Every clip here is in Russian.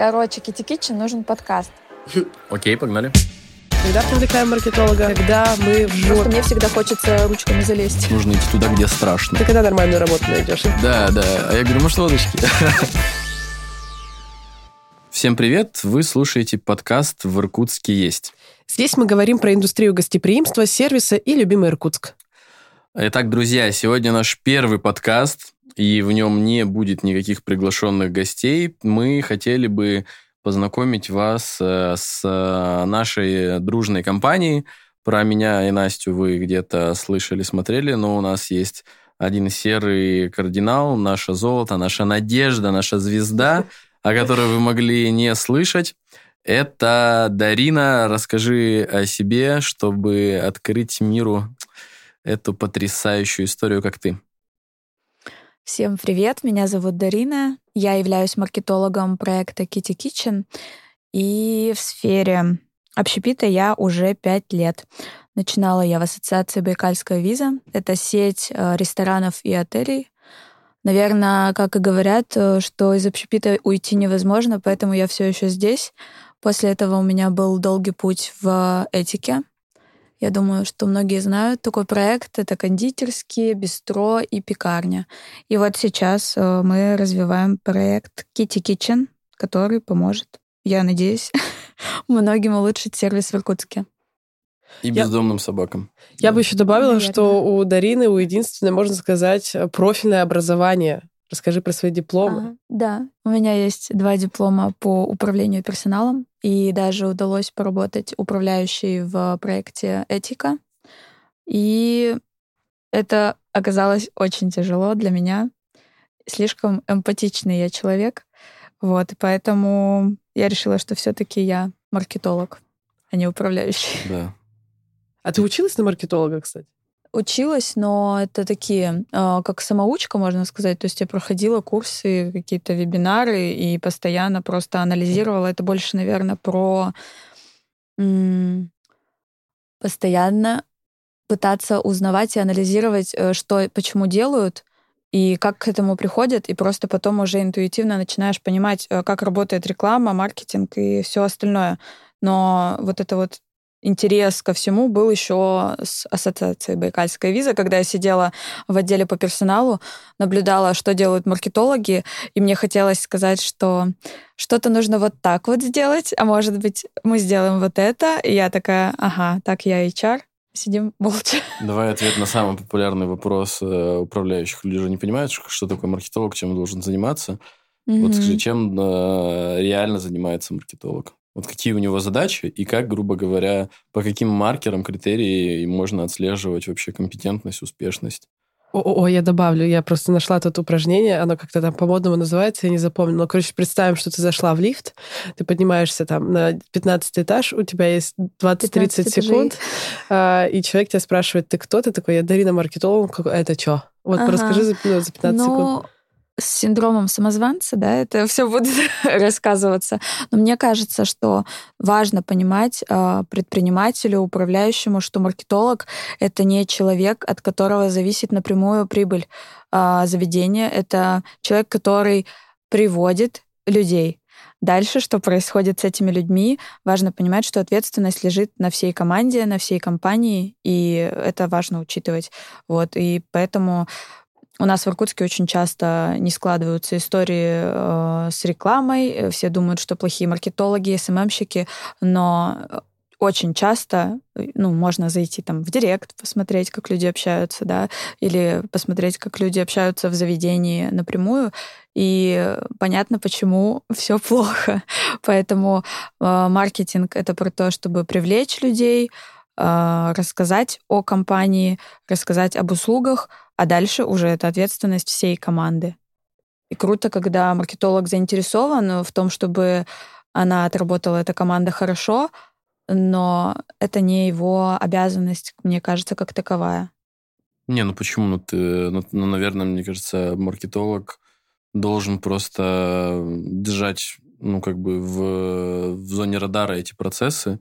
Короче, Kitty Kitchen нужен подкаст. Окей, погнали. Когда привлекаем маркетолога, когда мы в Просто мне всегда хочется ручками залезть. Нужно идти туда, где страшно. Ты когда нормальную работу найдешь? Да, да. А я говорю, может, водочки? Всем привет! Вы слушаете подкаст «В Иркутске есть». Здесь мы говорим про индустрию гостеприимства, сервиса и любимый Иркутск. Итак, друзья, сегодня наш первый подкаст, и в нем не будет никаких приглашенных гостей. Мы хотели бы познакомить вас э, с э, нашей дружной компанией. Про меня и Настю вы где-то слышали, смотрели, но у нас есть один серый кардинал, наше золото, наша надежда, наша звезда, о которой вы могли не слышать. Это Дарина. Расскажи о себе, чтобы открыть миру эту потрясающую историю, как ты. Всем привет, меня зовут Дарина. Я являюсь маркетологом проекта Kitty Kitchen. И в сфере общепита я уже пять лет. Начинала я в ассоциации Байкальская виза. Это сеть э, ресторанов и отелей. Наверное, как и говорят, э, что из общепита уйти невозможно, поэтому я все еще здесь. После этого у меня был долгий путь в этике. Я думаю, что многие знают такой проект. Это кондитерские, бистро и пекарня. И вот сейчас э, мы развиваем проект Kitty Kitchen, который поможет, я надеюсь, многим улучшить сервис в Иркутске. И бездомным я, собакам. Я бы еще добавила, Наверное. что у Дарины, у единственной, можно сказать, профильное образование. Расскажи про свои дипломы. А, да, у меня есть два диплома по управлению персоналом, и даже удалось поработать управляющей в проекте «Этика». И это оказалось очень тяжело для меня. Слишком эмпатичный я человек. Вот, и поэтому я решила, что все-таки я маркетолог, а не управляющий. Да. А ты училась на маркетолога, кстати? Училась, но это такие, а, как самоучка, можно сказать. То есть я проходила курсы, какие-то вебинары и постоянно просто анализировала. Это больше, наверное, про постоянно пытаться узнавать и анализировать, э, что, почему делают, и как к этому приходят, и просто потом уже интуитивно начинаешь понимать, э, как работает реклама, маркетинг и все остальное. Но вот это вот интерес ко всему был еще с ассоциацией Байкальская виза, когда я сидела в отделе по персоналу, наблюдала, что делают маркетологи, и мне хотелось сказать, что что-то нужно вот так вот сделать, а может быть, мы сделаем вот это. И я такая, ага, так я HR, сидим молча. Давай ответ на самый популярный вопрос э, управляющих. Люди же не понимают, что такое маркетолог, чем он должен заниматься. Mm-hmm. Вот скажи, чем э, реально занимается маркетолог? Вот какие у него задачи и как, грубо говоря, по каким маркерам, критериям можно отслеживать вообще компетентность, успешность? О, о, я добавлю, я просто нашла тут упражнение, оно как-то там по-модному называется, я не запомнила. Но, короче, представим, что ты зашла в лифт, ты поднимаешься там на 15 этаж, у тебя есть 20-30 секунд, а, и человек тебя спрашивает, ты кто? Ты такой, я Дарина Маркетолог, это что? Вот ага. расскажи за, ну, за 15 Но... секунд с синдромом самозванца, да, это все будет рассказываться. Но мне кажется, что важно понимать э, предпринимателю, управляющему, что маркетолог — это не человек, от которого зависит напрямую прибыль э, заведения. Это человек, который приводит людей. Дальше, что происходит с этими людьми, важно понимать, что ответственность лежит на всей команде, на всей компании, и это важно учитывать. Вот, и поэтому у нас в Иркутске очень часто не складываются истории э, с рекламой. Все думают, что плохие маркетологи, СММщики, но очень часто, ну, можно зайти там в директ, посмотреть, как люди общаются, да, или посмотреть, как люди общаются в заведении напрямую, и понятно, почему все плохо. Поэтому э, маркетинг — это про то, чтобы привлечь людей, э, рассказать о компании, рассказать об услугах, а дальше уже это ответственность всей команды. И круто, когда маркетолог заинтересован в том, чтобы она отработала эта команда хорошо, но это не его обязанность, мне кажется, как таковая. Не, ну почему? Ну, ты, ну, ну наверное, мне кажется, маркетолог должен просто держать, ну, как бы в, в зоне радара эти процессы,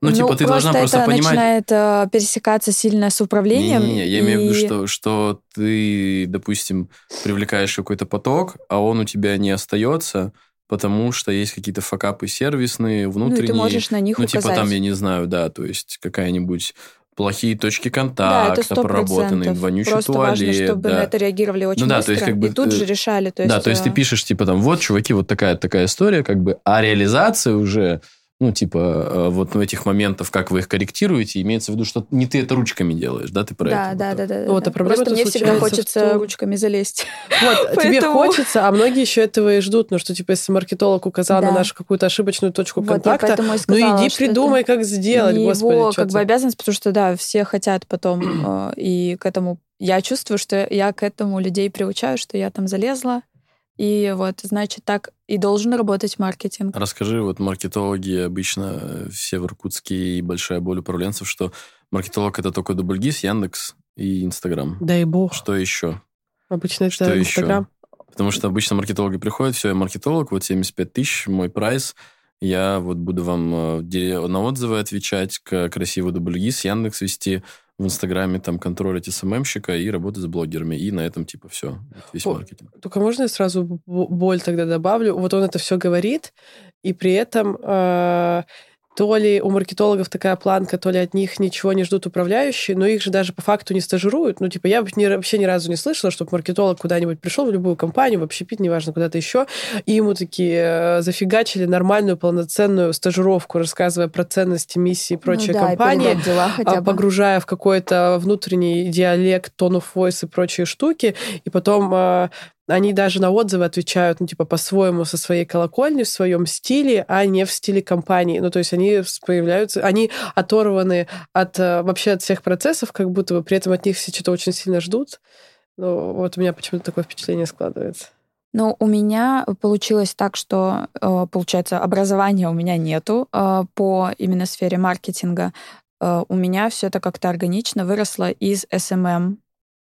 ну, типа, ну, ты должна просто это понимать... начинает э, пересекаться сильно с управлением. Не-не-не, я и... имею в виду, что, что ты, допустим, привлекаешь какой-то поток, а он у тебя не остается, потому что есть какие-то факапы сервисные, внутренние. Ну, ты можешь на них Ну, указать. типа там, я не знаю, да, то есть какая-нибудь плохие точки контакта, да, это проработанный вонючий Просто туалет. важно, чтобы да. на это реагировали очень ну, да, быстро, то есть, как бы, и тут ты, же решали. То есть, да, то есть ты э, пишешь, типа, там, вот, чуваки, вот такая такая история, как бы, а реализация уже ну, типа, э, вот в этих моментах, как вы их корректируете, имеется в виду, что не ты это ручками делаешь, да, ты про да, это? Да, да, да, Вот, да. а проблема Просто мне всегда хочется том... ручками залезть. Вот, тебе хочется, а многие еще этого и ждут, ну, что, типа, если маркетолог указал да. на нашу какую-то ошибочную точку вот, контакта, ну, иди придумай, как сделать, не господи, его, как бы обязанность, потому что, да, все хотят потом, э, и к этому... Я чувствую, что я к этому людей приучаю, что я там залезла, и вот, значит, так и должен работать маркетинг. Расскажи, вот маркетологи обычно э, все в Иркутске и большая боль управленцев, что маркетолог это только Дубльгиз, Яндекс и Инстаграм. Дай бог. Что еще? Обычно что это Инстаграм. Потому что обычно маркетологи приходят, все, я маркетолог, вот 75 тысяч, мой прайс, я вот буду вам э, на отзывы отвечать, красивый дубльгиз, Яндекс вести, в Инстаграме там контролить СММщика и работать с блогерами. И на этом типа все, весь О, маркетинг. Только можно я сразу боль тогда добавлю? Вот он это все говорит, и при этом э, то ли у маркетологов такая планка, то ли от них ничего не ждут управляющие, но их же даже по факту не стажируют. Ну, типа, я вообще ни разу не слышала, чтобы маркетолог куда-нибудь пришел в любую компанию, вообще пить, неважно, куда-то еще, и ему такие э, зафигачили нормальную, полноценную стажировку, рассказывая про ценности, миссии и прочие ну, да, компании, дела хотя бы. погружая в какой-то внутренний диалект, tone of voice и прочие штуки, и потом э, они даже на отзывы отвечают, ну, типа, по-своему, со своей колокольни, в своем стиле, а не в стиле компании. Ну, то есть они появляются, они оторваны от вообще от всех процессов, как будто бы при этом от них все что-то очень сильно ждут. Ну, вот у меня почему-то такое впечатление складывается. Ну, у меня получилось так, что, получается, образования у меня нету по именно сфере маркетинга. У меня все это как-то органично выросло из SMM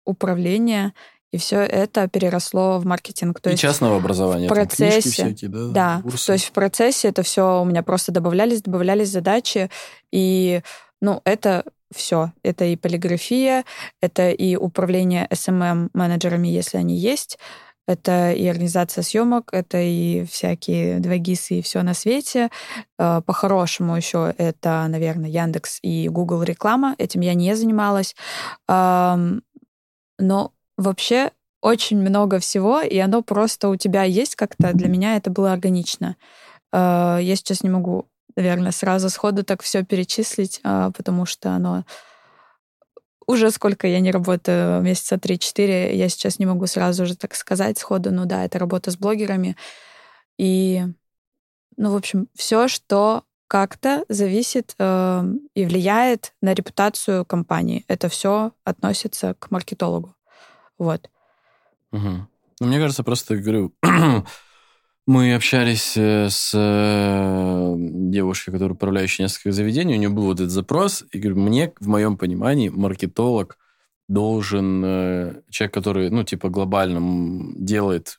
управления и все это переросло в маркетинг. То и есть частного образования. В процессе. всякие, да, да курсы. то есть в процессе это все у меня просто добавлялись, добавлялись задачи. И, ну, это все. Это и полиграфия, это и управление SMM-менеджерами, если они есть, это и организация съемок, это и всякие двагисы и все на свете. По-хорошему еще это, наверное, Яндекс и Google реклама. Этим я не занималась. Но вообще очень много всего, и оно просто у тебя есть как-то. Для меня это было органично. Я сейчас не могу, наверное, сразу сходу так все перечислить, потому что оно уже сколько я не работаю, месяца 3-4, я сейчас не могу сразу же так сказать сходу, ну да, это работа с блогерами. И, ну, в общем, все, что как-то зависит э, и влияет на репутацию компании. Это все относится к маркетологу. Вот. Угу. Ну, мне кажется, просто говорю, мы общались с девушкой, которая управляющая несколько заведений, у нее был вот этот запрос, и говорю, мне, в моем понимании, маркетолог должен, человек, который, ну, типа, глобально делает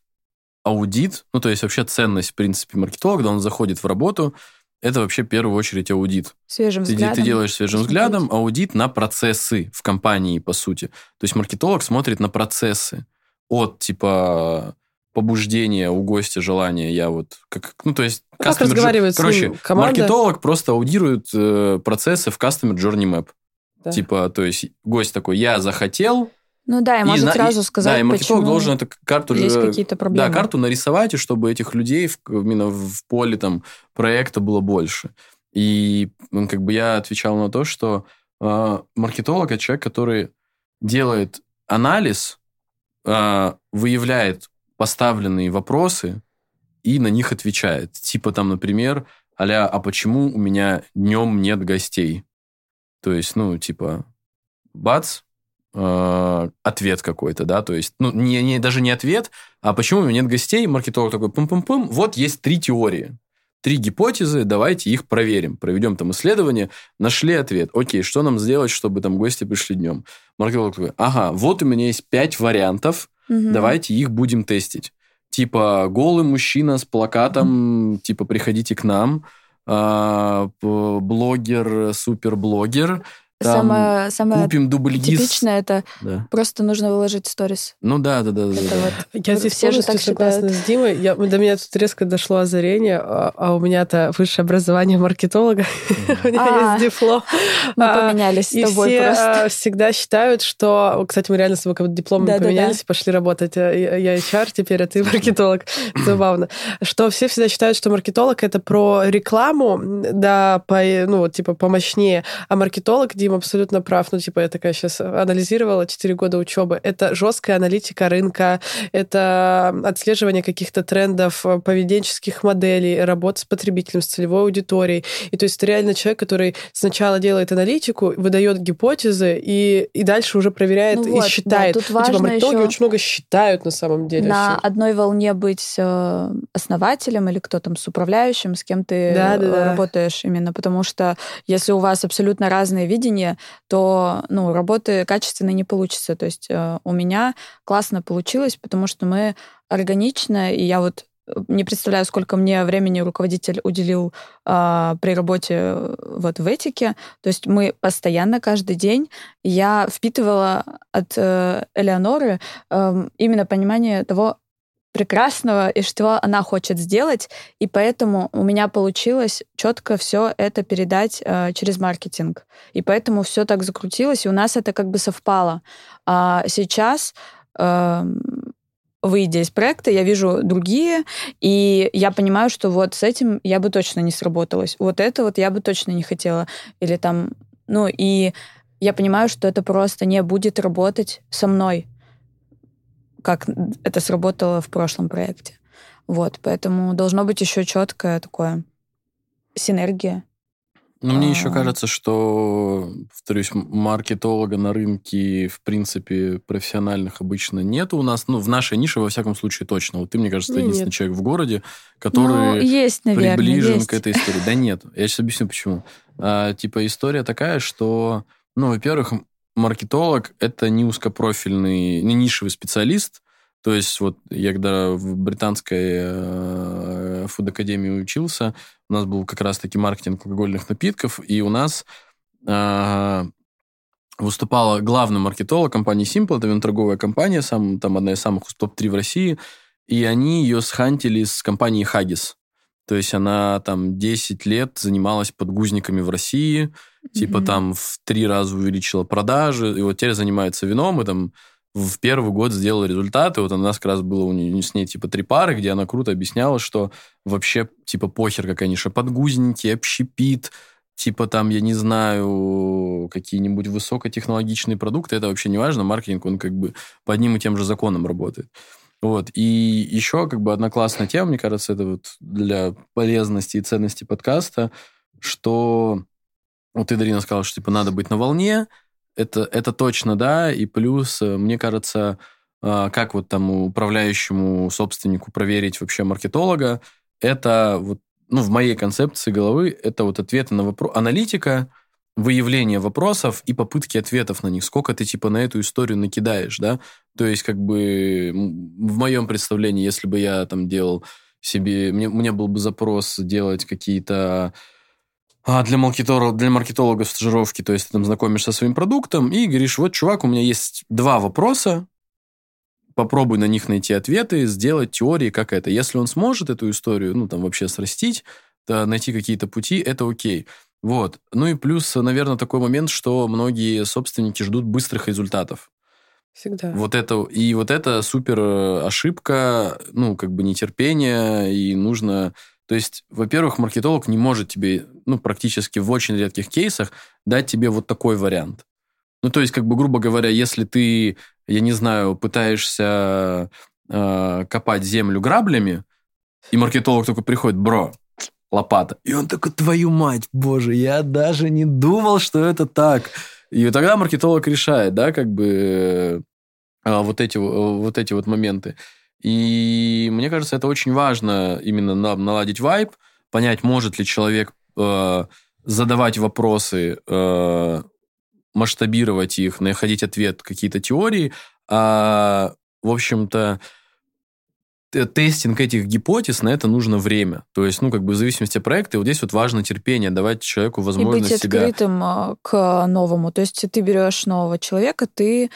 аудит, ну, то есть вообще ценность, в принципе, маркетолога, когда он заходит в работу, это вообще в первую очередь аудит. Свежим ты, взглядом. Ты делаешь свежим посмотреть. взглядом аудит на процессы в компании, по сути. То есть маркетолог смотрит на процессы от, типа, побуждения у гостя, желания, я вот... Как, ну, то есть... Ну, как разговаривает Короче, команда. маркетолог просто аудирует э, процессы в Customer Journey Map. Да. Типа, то есть гость такой, я захотел, ну да, и, и может на, сразу сказать, Да, и маркетолог должен эту карту есть какие-то проблемы. Да, карту нарисовать, и чтобы этих людей в, именно в поле там проекта было больше. И как бы я отвечал на то, что э, маркетолог это человек, который делает анализ, э, выявляет поставленные вопросы и на них отвечает. Типа там, например, а а почему у меня днем нет гостей? То есть, ну, типа, бац, э, ответ какой-то, да, то есть, ну, не, не, даже не ответ, а почему у меня нет гостей, маркетолог такой, пум-пум-пум, вот есть три теории, три гипотезы, давайте их проверим, проведем там исследование, нашли ответ, окей, что нам сделать, чтобы там гости пришли днем? Маркетолог такой, ага, вот у меня есть пять вариантов, Мгм. давайте их будем тестить. Типа, голый мужчина с плакатом, типа, приходите к нам, а, блогер, суперблогер, Там самое самое Купим дубльгиз. типичное это Да. просто нужно выложить сторис. Ну да, да, да. да, Это да. вот Я здесь все же полностью так согласна считают. с Димой. Я, до меня тут резко дошло озарение, а, а у меня-то высшее образование маркетолога. У меня А, есть диплом. Мы А, поменялись с И тобой все просто. а, всегда считают, что... Кстати, мы реально с тобой как будто дипломами поменялись и пошли работать. Я HR теперь, а ты маркетолог. Забавно. Что все всегда считают, что маркетолог — это про рекламу, да, ну, типа, помощнее. А маркетолог, Дим, абсолютно прав. Ну, типа, я такая сейчас анализировала 4 года учебы. Это жесткая аналитика рынка, это отслеживание каких-то трендов, э, поведенческих моделей, работа с потребителем, с целевой аудиторией. И то есть это реально человек, который сначала делает аналитику, выдает гипотезы и, и дальше уже проверяет Ну и вот, да, считает. тут Ну, типа, важно маркетологи еще очень много считают на самом деле. на вообще. одной волне быть э, основателем или кто там с управляющим, с кем ты Да, да, э, да. работаешь именно, потому что если у вас абсолютно разные видения, то ну, работы качественной не получится. То есть э, у меня классно получилось, потому что мы органично, и я вот э, не представляю, сколько мне времени руководитель уделил а, при работе э, вот в этике. То есть мы постоянно, каждый день, я впитывала от э, Элеоноры эм, именно понимание того прекрасного и что она хочет сделать, и поэтому у меня получилось четко все это передать э, через маркетинг, и поэтому все так закрутилось, и у нас это как бы совпало. А сейчас эм, выйдя из проекта, я вижу другие, и я понимаю, что вот с этим я бы точно не сработалась. Вот это вот я бы точно не хотела. Или там, ну, и я понимаю, что это просто не будет работать со мной, как это сработало в прошлом проекте. Вот, поэтому должно быть еще четкое такое синергия. Ну, мне еще А. кажется, что, повторюсь, маркетолога на рынке, в принципе, профессиональных обычно нет у нас. Ну, в нашей нише, во всяком случае, точно. Вот ты, мне кажется, ты Не, единственный нет. человек в городе, Ну, который есть, наверное, приближен есть. к этой истории. Да нет, я сейчас объясню, почему. А, типа, история такая, что, ну, во-первых, маркетолог — это не узкопрофильный, не нишевый специалист, то есть вот я когда в британской э, фуд-академии учился, у нас был как раз-таки маркетинг алкогольных напитков, и у нас э, выступала главный маркетолог компании Simple, это виноторговая компания, сам, там одна из самых топ-3 в России, и они ее схантили с компанией Haggis. То есть она там 10 лет занималась подгузниками в России, типа там в три раза увеличила продажи, и вот теперь занимается вином, и там в первый год сделала результаты. Вот у нас как раз было у нее с ней типа три пары, где она круто объясняла, что вообще типа похер, как они, что подгузники, общепит, типа там, я не знаю, какие-нибудь высокотехнологичные продукты, это вообще не важно, маркетинг, он как бы по одним и тем же законам работает. Вот. И еще как бы одна классная тема, мне кажется, это вот для полезности и ценности подкаста, что вот ты, Дарина, сказала, что типа надо быть на волне, это, это точно, да, и плюс, э, мне кажется, э, как вот там управляющему собственнику проверить вообще маркетолога, это вот, ну, в моей концепции головы, это вот ответы на вопрос, аналитика, выявление вопросов и попытки ответов на них. Сколько ты, типа, на эту историю накидаешь, да? То есть, как бы, в моем представлении, если бы я там делал себе... Мне, меня был бы запрос делать какие-то а для маркетолога, для маркетолога стажировки, то есть ты там знакомишься со своим продуктом и говоришь, вот, чувак, у меня есть два вопроса, попробуй на них найти ответы, сделать теории, как это. Если он сможет эту историю, ну, там, вообще срастить, то найти какие-то пути, это окей. Вот. Ну и плюс, наверное, такой момент, что многие собственники ждут быстрых результатов. Всегда. Вот это, и вот это супер э, ошибка, ну, как бы нетерпение, и нужно... То есть, во-первых, маркетолог не может тебе, ну, практически в очень редких кейсах дать тебе вот такой вариант. Ну, то есть, как бы, грубо говоря, если ты, я не знаю, пытаешься э, копать землю граблями, и маркетолог только приходит, бро, лопата. И он такой, твою мать, боже, я даже не думал, что это так. И тогда маркетолог решает, да, как бы э, вот эти, вот эти вот моменты. И мне кажется, это очень важно именно наладить вайб, понять, может ли человек э, задавать вопросы, э, масштабировать их, находить ответ, какие-то теории, а, в общем-то, тестинг этих гипотез, на это нужно время. То есть, ну, как бы в зависимости от проекта, вот здесь вот важно терпение, давать человеку возможность и быть себя... открытым а, к новому. То есть ты берешь нового человека, ты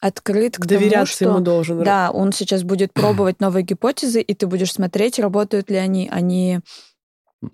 открыт к Доверяться тому, что... ему должен. Да, он сейчас будет пробовать новые гипотезы, и ты будешь смотреть, работают ли они. Они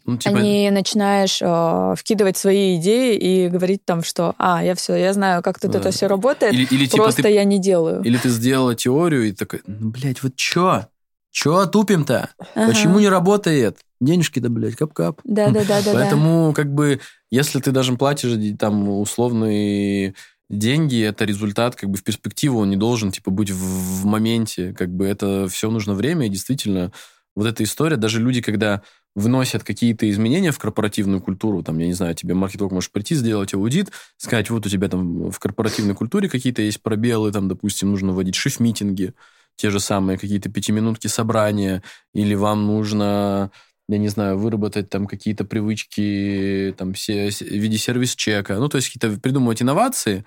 ну, типа... Они начинаешь э, вкидывать свои идеи и говорить там, что а, я все, я знаю, как тут да. это все работает, или, или, типа, просто ты... я не делаю. Или ты сделала теорию и такой, ну, блядь, вот чё? Чё тупим-то? Ага. Почему не работает? Денежки-то, блядь, кап-кап. Да-да-да. Поэтому, как бы, если ты даже платишь там условные деньги, это результат, как бы в перспективу он не должен, типа, быть в, в моменте. Как бы это все нужно время, и действительно, вот эта история, даже люди, когда вносят какие-то изменения в корпоративную культуру, там, я не знаю, тебе маркетолог может прийти, сделать аудит, сказать, вот у тебя там в корпоративной культуре какие-то есть пробелы, там, допустим, нужно вводить шиф-митинги, те же самые какие-то пятиминутки собрания, или вам нужно я не знаю, выработать там какие-то привычки там, все, в виде сервис-чека, ну, то есть какие-то придумывать инновации.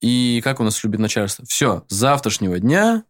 И как у нас любит начальство? Все, с завтрашнего дня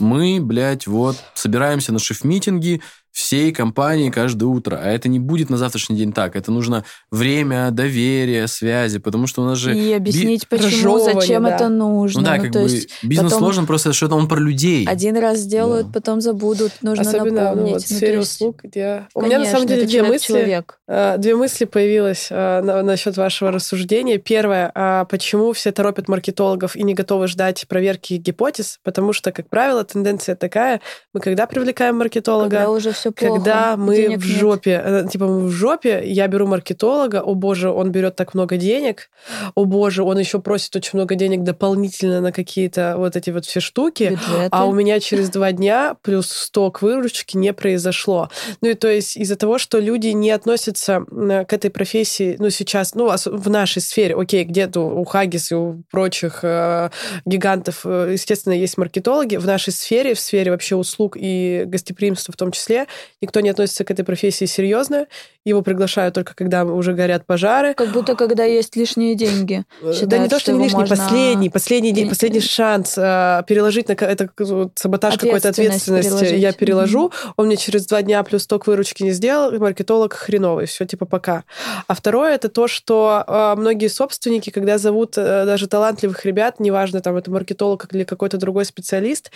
мы, блядь, вот собираемся на шеф-митинги, всей компании каждое утро. А это не будет на завтрашний день так. Это нужно время, доверие, связи, потому что у нас же... И объяснить, би... почему, зачем да. это нужно. Ну да, ну, как бы бизнес потом... сложен, просто что это он про людей. Один раз сделают, да. потом забудут, нужно Особенно, напомнить. Ну, вот, в сфере ну, есть... услуг, где... Конечно, у меня, на самом деле, две мысли, человек. А, две мысли появилось а, на, насчет вашего рассуждения. Первое, а, почему все торопят маркетологов и не готовы ждать проверки гипотез, потому что, как правило, тенденция такая, мы когда привлекаем маркетолога... Когда уже все плохо. Когда мы денег в жопе, нет. Э, типа мы в жопе, я беру маркетолога, о боже, он берет так много денег, о боже, он еще просит очень много денег дополнительно на какие-то вот эти вот все штуки, Бюджеты. а у меня через два дня плюс 100 к выручке не произошло. Ну и то есть из-за того, что люди не относятся к этой профессии, ну сейчас, ну в нашей сфере, окей, где-то у Хагис и у прочих э, гигантов, э, естественно, есть маркетологи, в нашей сфере, в сфере вообще услуг и гостеприимства в том числе, никто не относится к этой профессии серьезно, его приглашают только когда уже горят пожары. Как будто когда есть лишние деньги. Считают, да не то, что, что лишний, можно... последний, последний день, последний шанс э, переложить на это саботаж какой-то ответственности я переложу. Mm-hmm. Он мне через два дня плюс сток выручки не сделал, маркетолог хреновый, все типа пока. А второе это то, что э, многие собственники, когда зовут э, даже талантливых ребят, неважно, там это маркетолог или какой-то другой специалист,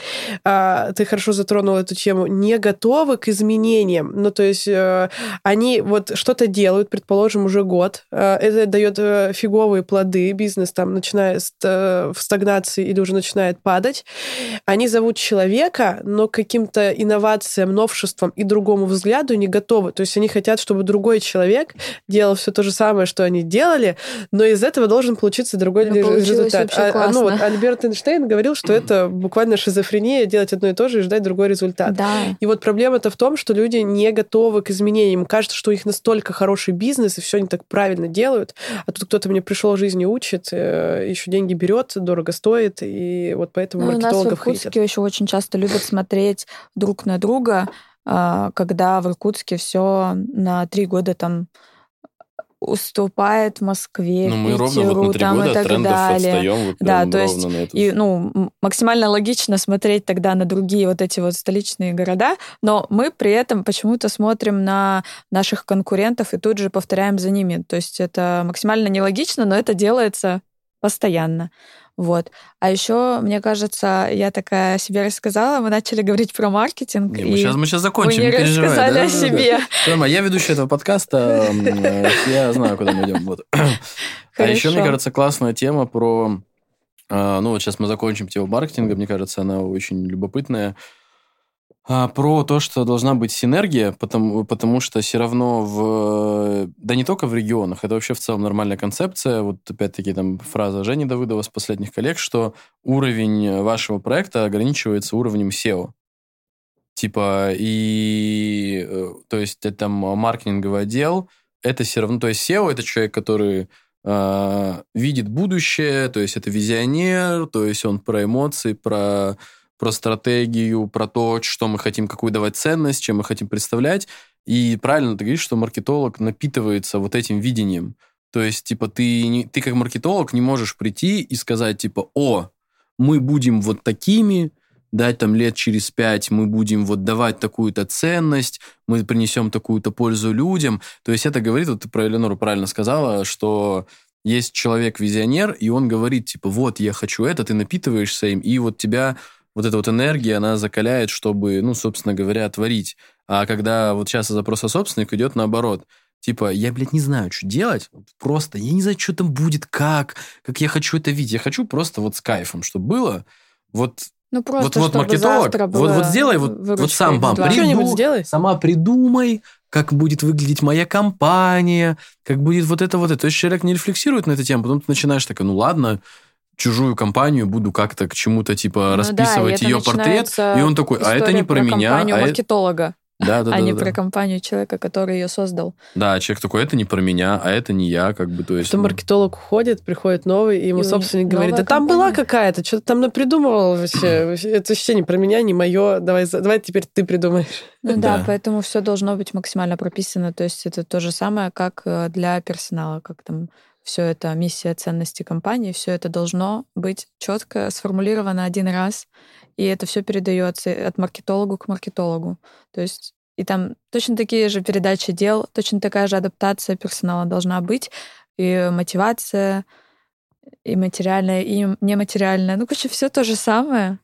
э, ты хорошо затронул эту тему, не готовы к изменениям. Ну, то есть э, они вот что-то делают, предположим, уже год, э, это дает э, фиговые плоды, бизнес там начинает э, в стагнации или уже начинает падать, они зовут человека, но к каким-то инновациям, новшествам и другому взгляду не готовы. То есть они хотят, чтобы другой человек делал все то же самое, что они делали, но из этого должен получиться другой ну, результат. А, ну, вот Альберт Эйнштейн говорил, что это буквально шизофрения, делать одно и то же и ждать другой результат. Да. И вот проблема-то в том, что люди не готовы к изменениям. Кажется, что у них настолько хороший бизнес, и все они так правильно делают, а тут кто-то мне пришел жизни учит, э, еще деньги берет, дорого стоит, и вот поэтому ну, маркетологов У нас в Иркутске еще очень часто любят смотреть друг на друга, а, когда в Иркутске все на три года там уступает Москве, ну, мы Питеру, ровно вот там и так далее. Отстаем, да, то есть и, ну, максимально логично смотреть тогда на другие вот эти вот столичные города, но мы при этом почему-то смотрим на наших конкурентов и тут же повторяем за ними. То есть это максимально нелогично, но это делается постоянно. Вот. А еще, мне кажется, я такая себе рассказала, мы начали говорить про маркетинг. Не, мы, сейчас, мы сейчас закончим, вы не, не рассказали да, о себе. Да, да. Я ведущий этого подкаста, э, я знаю, куда мы идем. Вот. А еще, мне кажется, классная тема про... Э, ну, вот сейчас мы закончим тему маркетинга, мне кажется, она очень любопытная а, про то, что должна быть синергия, потому, потому что все равно в... Да не только в регионах, это вообще в целом нормальная концепция. Вот опять-таки там фраза Жени Давыдова с последних коллег, что уровень вашего проекта ограничивается уровнем SEO. Типа, и... Э, то есть, это там маркетинговый отдел, это все равно... То есть, SEO – это человек, который э, видит будущее, то есть, это визионер, то есть, он про эмоции, про про стратегию, про то, что мы хотим, какую давать ценность, чем мы хотим представлять. И правильно ты говоришь, что маркетолог напитывается вот этим видением. То есть, типа, ты, не, ты как маркетолог не можешь прийти и сказать, типа, о, мы будем вот такими, дать там лет через пять мы будем вот давать такую-то ценность, мы принесем такую-то пользу людям. То есть это говорит, вот ты про Эленору правильно сказала, что есть человек-визионер, и он говорит, типа, вот, я хочу это, ты напитываешься им, и вот тебя вот эта вот энергия, она закаляет, чтобы, ну, собственно говоря, творить. А когда вот сейчас запрос о собственник идет наоборот. Типа, я, блядь, не знаю, что делать. Просто, я не знаю, что там будет, как, как я хочу это видеть. Я хочу просто вот с кайфом, чтобы было. Вот ну, просто, вот, вот маркетолог, вот, вот сделай, вот, вот сам бам, приду, сделай. сама придумай, как будет выглядеть моя компания, как будет вот это, вот это. То есть человек не рефлексирует на эту тему, потом ты начинаешь такой, ну ладно, чужую компанию буду как-то к чему-то типа ну, расписывать да, ее портрет, и он такой, а это не про, про меня, а маркетолога. Да, да, а да, не да. про компанию человека, который ее создал. Да, человек такой, это не про меня, а это не я, как бы, то есть... Что ну... маркетолог уходит, приходит новый, и ему и собственник говорит, да там была какая-то, что-то там напридумывал вообще, это вообще не про меня, не мое, давай, давай теперь ты придумаешь. Ну да, да, поэтому все должно быть максимально прописано, то есть это то же самое, как э, для персонала, как там все это миссия ценности компании, все это должно быть четко сформулировано один раз, и это все передается от маркетологу к маркетологу. То есть и там точно такие же передачи дел, точно такая же адаптация персонала должна быть, и мотивация, и материальная, и нематериальная. Ну, короче, все то же самое.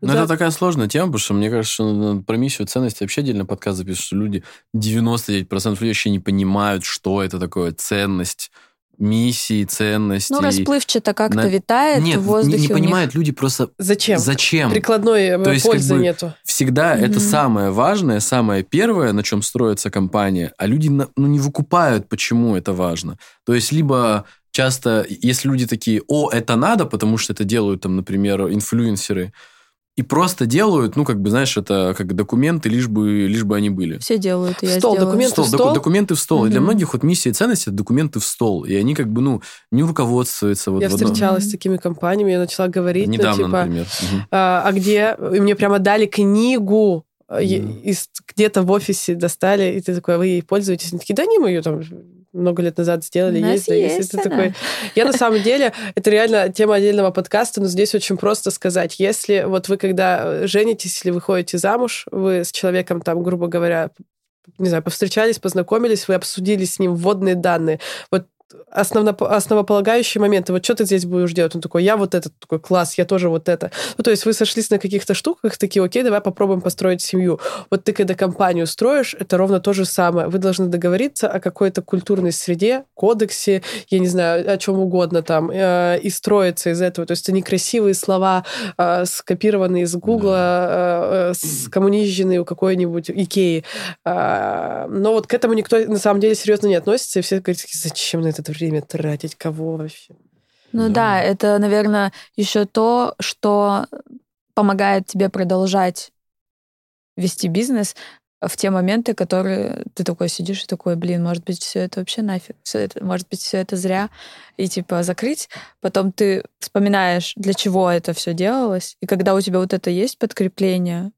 Ну, да. это такая сложная тема, потому что мне кажется, что про миссию ценности вообще отдельно подкаст запишут, что люди, 99% людей вообще не понимают, что это такое ценность, миссии, ценности. Ну, расплывчато как-то на... витает Нет, в воздухе. Не, не понимают люди просто... Зачем? Зачем? Прикладной э, То есть, пользы как бы, нету. Всегда mm-hmm. это самое важное, самое первое, на чем строится компания, а люди ну, не выкупают, почему это важно. То есть, либо часто, если люди такие, о, это надо, потому что это делают, там, например, инфлюенсеры, и просто делают, ну, как бы, знаешь, это как документы, лишь бы, лишь бы они были. Все делают, я стол, сделаю. документы стол, в стол? документы в стол. Угу. И для многих вот миссия и ценность – это документы в стол. И они как бы, ну, не руководствуются. Вот я встречалась одном. с такими компаниями, я начала говорить, ну, Недавно, ну, типа, например. Угу. А, а где... И мне прямо дали книгу, mm. из, где-то в офисе достали, и ты такой, а вы ей пользуетесь? Они такие, да не, мы ее там много лет назад сделали, есть, да, есть. Это такой... Я на самом деле, это реально тема отдельного подкаста, но здесь очень просто сказать. Если вот вы когда женитесь или выходите замуж, вы с человеком там, грубо говоря, не знаю, повстречались, познакомились, вы обсудили с ним вводные данные. Вот основно, основополагающие моменты. Вот что ты здесь будешь делать? Он такой, я вот этот такой класс, я тоже вот это. Ну, то есть вы сошлись на каких-то штуках, такие, окей, давай попробуем построить семью. Вот ты, когда компанию строишь, это ровно то же самое. Вы должны договориться о какой-то культурной среде, кодексе, я не знаю, о чем угодно там, э, и строиться из этого. То есть это не красивые слова, э, скопированные из Гугла, э, скоммунизженные у какой-нибудь Икеи. Э, но вот к этому никто на самом деле серьезно не относится, и все говорят, зачем на это это время тратить? Кого вообще? Ну да, да это, наверное, еще то, что помогает тебе продолжать вести бизнес в те моменты, которые ты такой сидишь и такой, блин, может быть, все это вообще нафиг, все это, может быть, все это зря, и типа закрыть. Потом ты вспоминаешь, для чего это все делалось, и когда у тебя вот это есть подкрепление,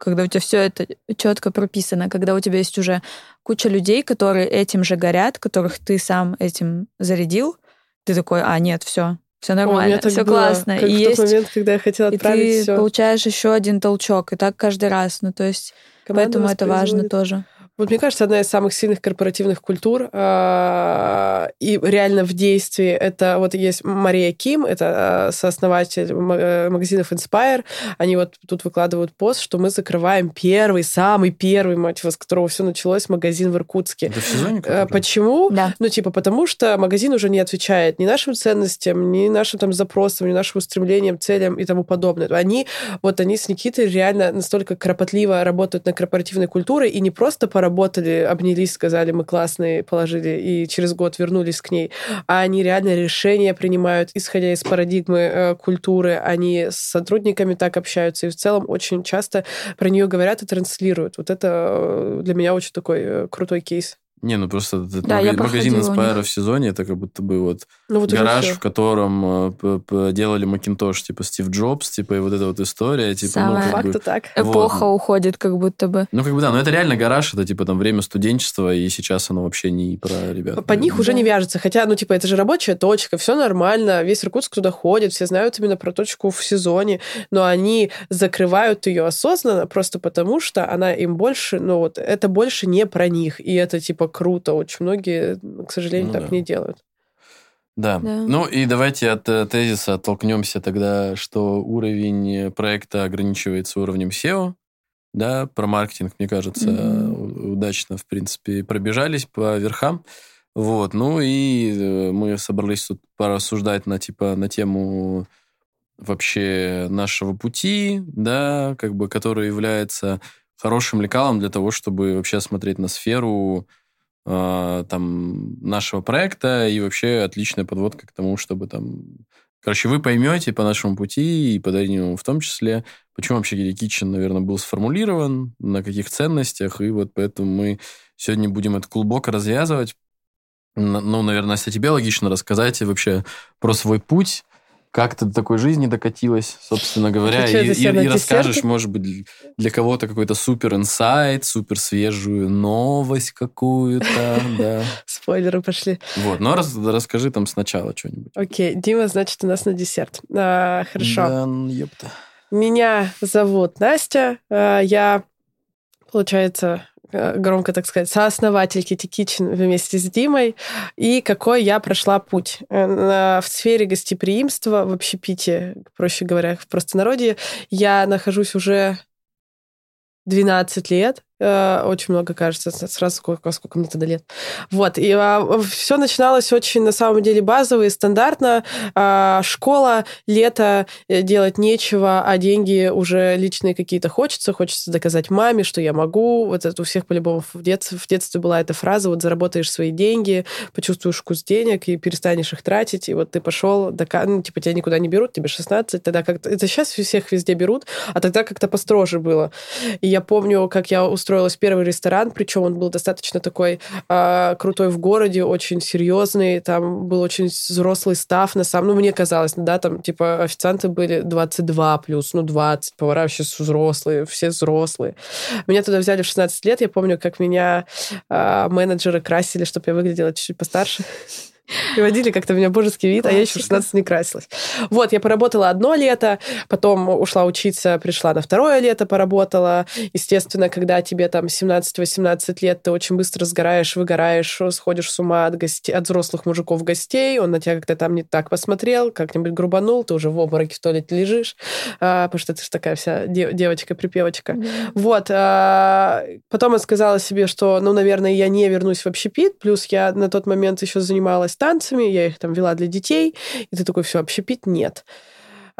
когда у тебя все это четко прописано, когда у тебя есть уже куча людей, которые этим же горят, которых ты сам этим зарядил, ты такой, а нет, все, все нормально, все классно. Как и в есть, тот момент, когда я хотела отправить и ты всё. получаешь еще один толчок, и так каждый раз. Ну то есть, Команда поэтому это важно тоже. Вот мне кажется, одна из самых сильных корпоративных культур э, и реально в действии это вот есть Мария Ким, это э, сооснователь э, магазинов Inspire. Они вот тут выкладывают пост, что мы закрываем первый, самый первый, мать его, с которого все началось, магазин в Иркутске. Это в сезоне э, Почему? Да. Ну, типа, потому что магазин уже не отвечает ни нашим ценностям, ни нашим там запросам, ни нашим устремлениям, целям и тому подобное. Они, вот они с Никитой реально настолько кропотливо работают на корпоративной культуре и не просто поработать поработали, обнялись, сказали, мы классные, положили, и через год вернулись к ней. А они реально решения принимают, исходя из парадигмы э, культуры. Они с сотрудниками так общаются, и в целом очень часто про нее говорят и транслируют. Вот это э, для меня очень такой э, крутой кейс. Не, ну просто этот Да, я мага- магазин Inspire в сезоне, это как будто бы вот Ну, вот гараж, в котором э, делали Макинтош, типа Стив Джобс, типа и вот эта вот история, типа, ну, Самое. как Факта бы, так. Эпоха Вот. уходит как будто бы. ну, как бы, да, но это реально гараж, это, типа, там, время студенчества, и сейчас оно вообще не про ребят. Под них уже не вяжется. Хотя, ну, типа, это же рабочая точка, все нормально, весь Иркутск туда ходит, все знают именно про точку в сезоне, но они закрывают ее осознанно просто потому, что она им больше, ну, вот, это больше не про них, и это, типа, круто. Очень многие, к сожалению, Ну так да. не делают. Да. Да. Ну и давайте от э, тезиса оттолкнемся тогда, что уровень проекта ограничивается уровнем SEO. Да, про маркетинг, мне кажется, у- удачно, в принципе, пробежались по верхам. Вот, ну и э, мы собрались тут порассуждать на, типа, на тему вообще нашего пути, да, как бы, который является хорошим лекалом для того, чтобы вообще смотреть на сферу э, там нашего проекта и вообще отличная подводка к тому, чтобы там... Короче, вы поймете по нашему пути и по Даринину в том числе, почему вообще Gilly Kitchen, наверное, был сформулирован, на каких ценностях, и вот поэтому мы сегодня будем этот клубок развязывать. Ну, наверное, Настя, тебе логично рассказать вообще про свой путь, как ты до такой жизни докатилась, собственно говоря, и, и- и расскажешь, может быть, для- кого-то какой-то супер инсайт, супер свежую новость какую-то, да. Спойлеры пошли. Вот, но рас- расскажи там сначала что-нибудь. Окей, Дима, значит, у нас на десерт. А, хорошо. Да, ну, ёпта. Меня зовут Настя. Э, Я, получается, громко так сказать, сооснователь Kitty Kitchen вместе с Димой. И какой я прошла путь. Э, В сфере гостеприимства, в общепите, проще говоря, в простонародье, я нахожусь уже 12 лет. Э, Очень много, кажется, сразу сколько, сколько мне тогда лет. Вот, и все начиналось очень, на самом деле, базово и стандартно. А, Школа, лето, э, делать нечего, а деньги уже личные какие-то хочется. Хочется доказать маме, что я могу. Вот это у всех по-любому в детстве, в детстве была эта фраза, вот заработаешь свои деньги, почувствуешь вкус денег и перестанешь их тратить. И вот ты пошел, дока... ну, типа тебя никуда не берут, тебе 16, тогда как-то... Это сейчас всех везде берут, а тогда как-то построже было. И я помню, как я устроилась в первый ресторан, причем он был достаточно такой а, крутой в городе, очень серьезный, там был очень взрослый став, на самом, ну, мне казалось, да, там, типа, официанты были 22 плюс, ну, 20, повара вообще взрослые, все взрослые. Меня туда взяли в 16 лет, я помню, как меня а, менеджеры красили, чтобы я выглядела чуть-чуть постарше. Приводили как-то у меня божеский вид, а я еще в Классика. 16 не красилась. Вот, я поработала одно лето, потом ушла учиться, пришла на второе лето, поработала. Естественно, когда тебе там 17-18 лет, ты очень быстро сгораешь, выгораешь, сходишь с ума от, гостей, от взрослых мужиков гостей, он на тебя как-то там не так посмотрел, как-нибудь грубанул, ты уже в обмороке в туалете лежишь, а, потому что ты же такая вся де- девочка-припевочка. Вот. а, Потом я сказала себе, что, ну, наверное, я не вернусь в общепит. Плюс я на тот момент еще занималась танцами, я их там вела для детей. И ты такой, все, общепит нет.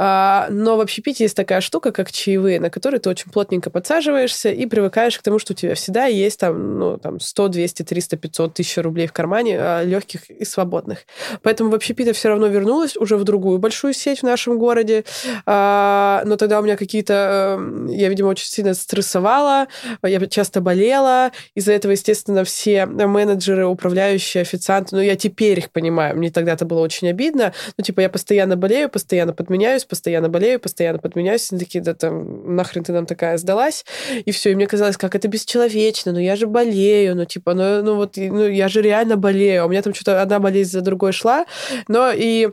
А, Но в общепите есть такая штука, как чаевые, на которые ты очень плотненько подсаживаешься и привыкаешь к тому, что у тебя всегда есть там, ну, там 100, 200, 300, 500 тысяч рублей в кармане, легких и свободных. Поэтому в общепит я все равно вернулась уже в другую большую сеть в нашем городе. А, Но тогда у меня какие-то... э, Я, видимо, очень сильно стрессовала, я часто болела. Из-за этого, естественно, все менеджеры, управляющие, официанты, ну, я теперь их понимаю, мне тогда это было очень обидно. Ну, типа, я постоянно болею, постоянно подменяюсь, постоянно болею, постоянно подменяюсь. Они такие, да там, нахрен ты нам такая сдалась? И все. И мне казалось, как это бесчеловечно, ну, я же болею, ну, типа, ну, ну вот, ну, я же реально болею. А У меня там что-то одна болезнь за другой шла. Но и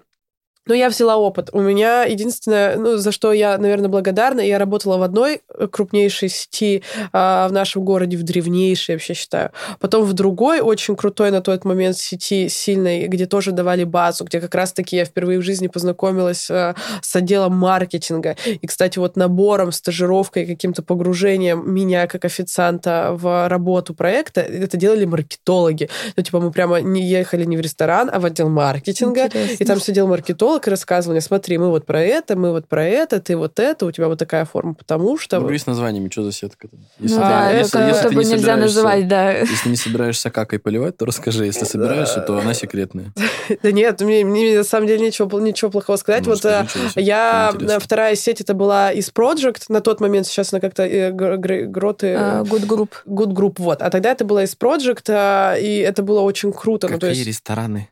но я взяла опыт. У меня единственное, ну, за что я, наверное, благодарна, я работала в одной крупнейшей сети а, в нашем городе, в древнейшей, вообще считаю. Потом в другой, очень крутой на тот момент сети, сильной, где тоже давали базу, где как раз-таки я впервые в жизни познакомилась а, с отделом маркетинга. И, кстати, вот набором, стажировкой, каким-то погружением меня как официанта в работу проекта, это делали маркетологи. Ну, типа, мы прямо не ехали не в ресторан, а в отдел маркетинга. Интересно. И там сидел маркетолог, маркетолог и рассказывал мне, смотри, мы вот про это, мы вот про это, ты вот это, у тебя вот такая форма, потому что... Ну, с названиями, что за сетка? Если ну, ты, да, если, это, если это не нельзя называть, да. Если не собираешься какой поливать, то расскажи. Если собираешься, то она секретная. Да нет, мне, мне на самом деле ничего, ничего плохого сказать. Ну, вот скажи, э, я, вторая сеть, это была из Project, на тот момент сейчас она как-то э, гроты... Uh, good Group. Good Group, вот. А тогда это была из Project, а, и это было очень круто. Какие ну, то есть... рестораны?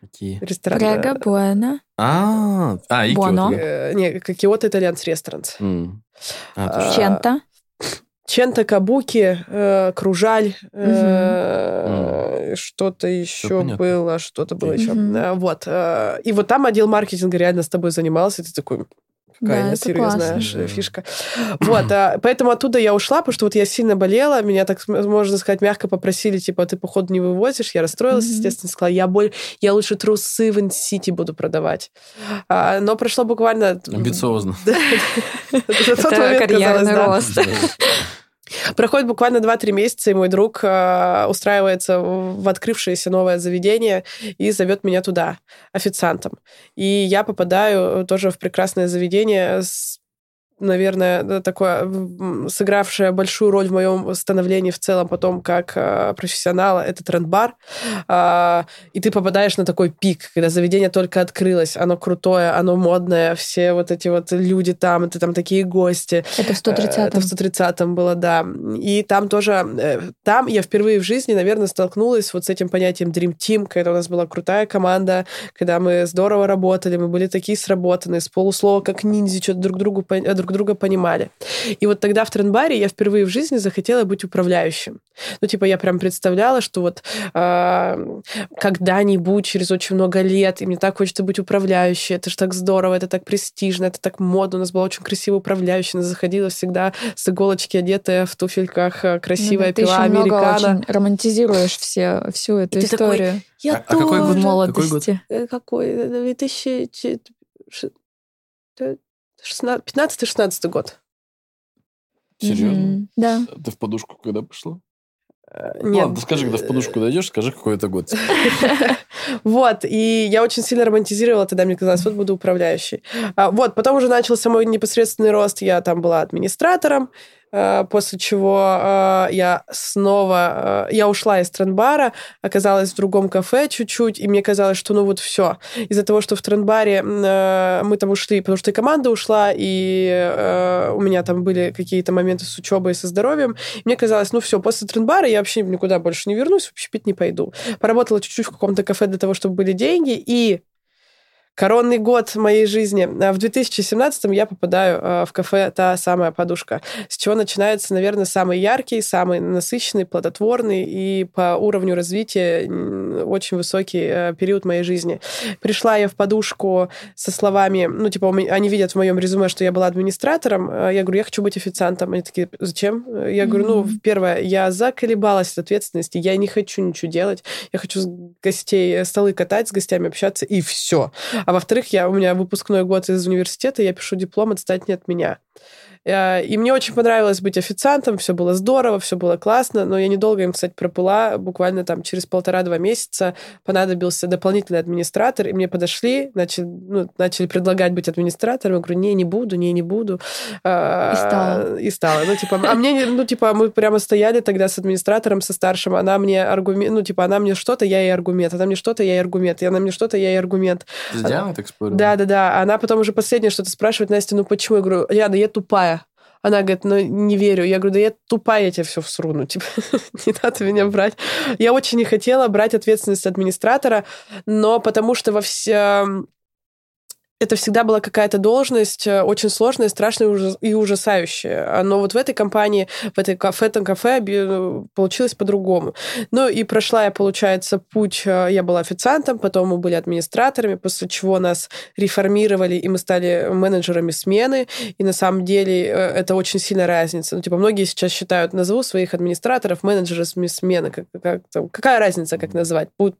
Какие? Рестораны. Пряга, Буэна. А, а, и Буэно. Э, не, Киото Итальянс Ресторанс. А, Чента. Чента, Кабуки, э, Кружаль, э, что-то еще было, что-то было еще. Вот. И вот там отдел маркетинга реально с тобой занимался, ты такой, какая да, серьезная классно. фишка. Вот, а, поэтому оттуда я ушла, потому что вот я сильно болела, меня, так можно сказать, мягко попросили, типа, ты, походу, не вывозишь. Я расстроилась, mm-hmm. естественно, сказала, я, боль... я лучше трусы в Инсити буду продавать. А, но прошло буквально... Амбициозно. Это карьерный рост. Проходит буквально 2-3 месяца, и мой друг э, устраивается в открывшееся новое заведение и зовет меня туда официантом. И я попадаю тоже в прекрасное заведение с наверное, такое, сыгравшее большую роль в моем становлении в целом потом как э, профессионала, это тренд-бар. Э, и ты попадаешь на такой пик, когда заведение только открылось, оно крутое, оно модное, все вот эти вот люди там, это там такие гости. Это в 130-м. Это в 130-м было, да. И там тоже, э, там я впервые в жизни, наверное, столкнулась вот с этим понятием Dream Team, когда у нас была крутая команда, когда мы здорово работали, мы были такие сработанные, с полуслова как ниндзя, что-то друг другу друг друг друга понимали. И вот тогда в трендбаре я впервые в жизни захотела быть управляющим. Ну, типа, я прям представляла, что вот э, когда-нибудь, через очень много лет, и мне так хочется быть управляющей, это же так здорово, это так престижно, это так модно. У нас была очень красивая управляющая, она заходила всегда с иголочки одетая в туфельках, э, красивая ну, пила ты американо. очень романтизируешь все, всю эту и историю. Такой, я а, тоже. А какой год? молодости? Какой год? Какой? 2000... 15-16 год. Серьезно? Mm-hmm. Да. Ты в подушку когда пошла? Э, нет. Ладно, скажи, когда в подушку дойдешь, скажи, какой это год. Вот, и я очень сильно романтизировала, тогда мне казалось, вот буду управляющей. А, вот, потом уже начался мой непосредственный рост, я там была администратором, после чего э, я снова, э, я ушла из трендбара, оказалась в другом кафе чуть-чуть, и мне казалось, что ну вот все. Из-за того, что в трендбаре мы там ушли, потому что и команда ушла, и у меня там были какие-то моменты с учебой и со здоровьем, мне казалось, ну все, после трендбара я вообще никуда больше не вернусь, вообще пить не пойду. Поработала чуть-чуть в каком-то кафе для того, чтобы были деньги, и Коронный год моей жизни. А в 2017 я попадаю а, в кафе «Та самая подушка», с чего начинается, наверное, самый яркий, самый насыщенный, плодотворный и по уровню развития очень высокий э, период моей жизни. Пришла я в подушку со словами, ну, типа, они видят в моем резюме, что я была администратором. А я говорю, я хочу быть официантом. Они такие, зачем? Я говорю, ну, первое, я заколебалась от ответственности, я не хочу ничего делать, я хочу с гостей э, столы катать, с гостями общаться, и все. А во-вторых, я, у меня выпускной год из университета, я пишу диплом «Отстать не от меня». Э, и мне очень понравилось быть официантом, все было здорово, все было классно, но я недолго им, кстати, пропыла. Буквально там через полтора-два месяца понадобился дополнительный администратор, и мне подошли, начали, ну, начали предлагать быть администратором. Я говорю, не, не буду, не, не буду. А, и стала. И стала. Ну, типа, а мне, ну, типа, мы прямо стояли тогда с администратором, со старшим, она мне аргумент, ну, типа, она мне что-то, я ей аргумент, она мне что-то, я ей аргумент, и она мне что-то, я ей аргумент. С Дианой так спорила? Да, да, да. Она потом уже последнее что-то спрашивает, Настя, ну почему? Я говорю, Ляна, я тупая она говорит, ну, не верю. Я говорю, да я тупая, я тебе все всру, ну, типа, не надо меня брать. Я очень не хотела брать ответственность администратора, но потому что во всем это всегда была какая-то должность э, очень сложная, страшная и ужасающая. Но вот в этой компании, в, этой, в этом кафе э, получилось по-другому. Ну и прошла я, получается, путь. Э, я была официантом, потом мы были администраторами, после чего нас реформировали, и мы стали менеджерами смены. И на самом деле это очень сильная разница. Ну, типа, многие сейчас считают, назову своих администраторов менеджерами смены. Как, как, какая разница, как назвать? Будет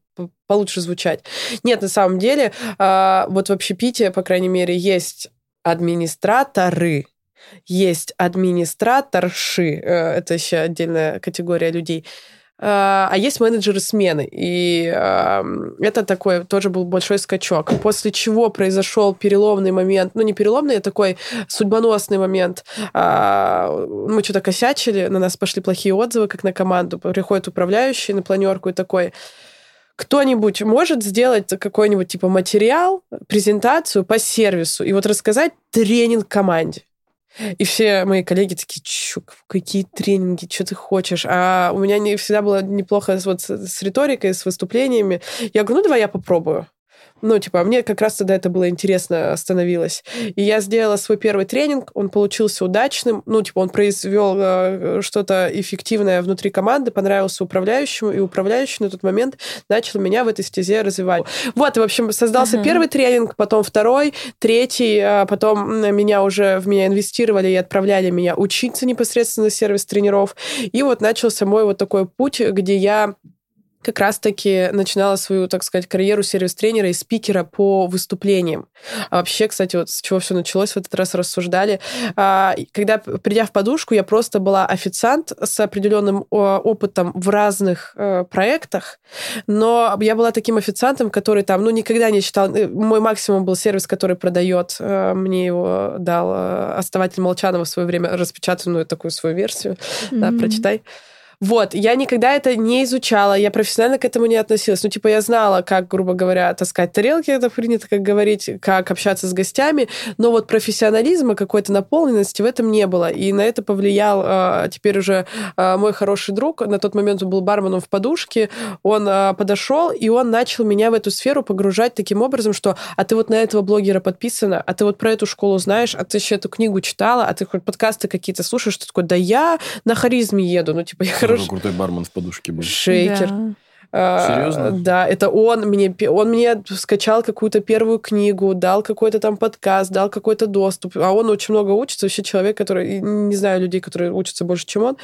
получше звучать. Нет, на самом деле, а, вот в общепите, по крайней мере, есть администраторы, есть администраторши, э, это еще отдельная категория людей, а есть менеджеры смены. И это такой тоже был большой скачок. После чего произошел переломный момент, ну не переломный, а такой судьбоносный момент. Мы что-то косячили, на нас пошли плохие отзывы, как на команду. Приходит управляющий на планерку и такой, кто-нибудь может сделать какой-нибудь типа материал, презентацию по сервису и вот рассказать тренинг команде. И все мои коллеги такие, чё, какие тренинги, что ты хочешь? А у меня не всегда было неплохо вот с, с риторикой, с выступлениями. Я говорю, ну давай я попробую. Ну, типа, мне как раз тогда это было интересно становилось. И я сделала свой первый тренинг, он получился удачным. Ну, типа, он произвел э, что-то эффективное внутри команды, понравился управляющему, и управляющий на тот момент начал меня в этой стезе развивать. Вот, в общем, создался uh-huh. первый тренинг, потом второй, третий, а потом меня уже в меня инвестировали и отправляли меня учиться непосредственно сервис тренеров. И вот начался мой вот такой путь, где я как раз-таки начинала свою, так сказать, карьеру сервис-тренера и спикера по выступлениям. А вообще, кстати, вот с чего все началось, в этот раз рассуждали. А, когда, придя в подушку, я просто была официант с определенным опытом в разных э, проектах, но я была таким официантом, который там, ну, никогда не читал. Э, мой максимум был сервис, который продает. Э, мне его дал оставатель Молчанова в свое время распечатанную такую свою версию. Mm-hmm. Да, прочитай. Вот, я никогда это не изучала, я профессионально к этому не относилась. Ну, типа, я знала, как, грубо говоря, таскать тарелки, это принято как говорить, как общаться с гостями, но вот профессионализма, какой-то наполненности в этом не было. И на это повлиял э, теперь уже э, мой хороший друг, на тот момент он был барменом в подушке, он э, подошел, и он начал меня в эту сферу погружать таким образом, что а ты вот на этого блогера подписана, а ты вот про эту школу знаешь, а ты еще эту книгу читала, а ты хоть подкасты какие-то слушаешь, что такое, да я на харизме еду, ну, типа, я хороший... крутой бармен в подушке был. Шейкер. Да. А, Серьезно? Да, это он мне, он мне скачал какую-то первую книгу, дал какой-то там подкаст, дал какой-то доступ. А он очень много учится, вообще человек, который, не знаю людей, которые учатся больше, чем он.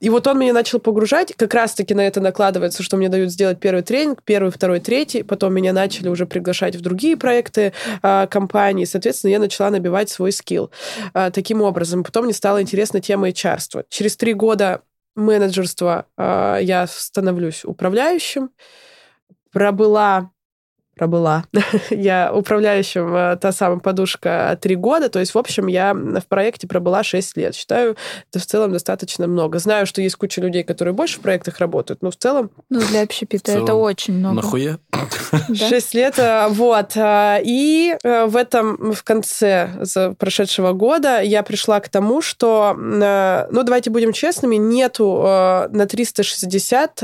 И вот он меня начал погружать, как раз-таки на это накладывается, что мне дают сделать первый тренинг, первый, второй, третий, потом меня начали уже приглашать в другие проекты а, компании, соответственно, я начала набивать свой скилл а, таким образом. Потом мне стала интересна тема HR. Через три года менеджерства я становлюсь управляющим. Пробыла пробыла. я управляющим э, та самая подушка три года. То есть, в общем, я в проекте пробыла 6 лет. Считаю, это в целом достаточно много. Знаю, что есть куча людей, которые больше в проектах работают, но в целом... Ну, для общепита это очень много. Нахуя? 6 лет, э, вот. Э, и в этом, в конце прошедшего года я пришла к тому, что, ну, давайте будем честными, нету на 360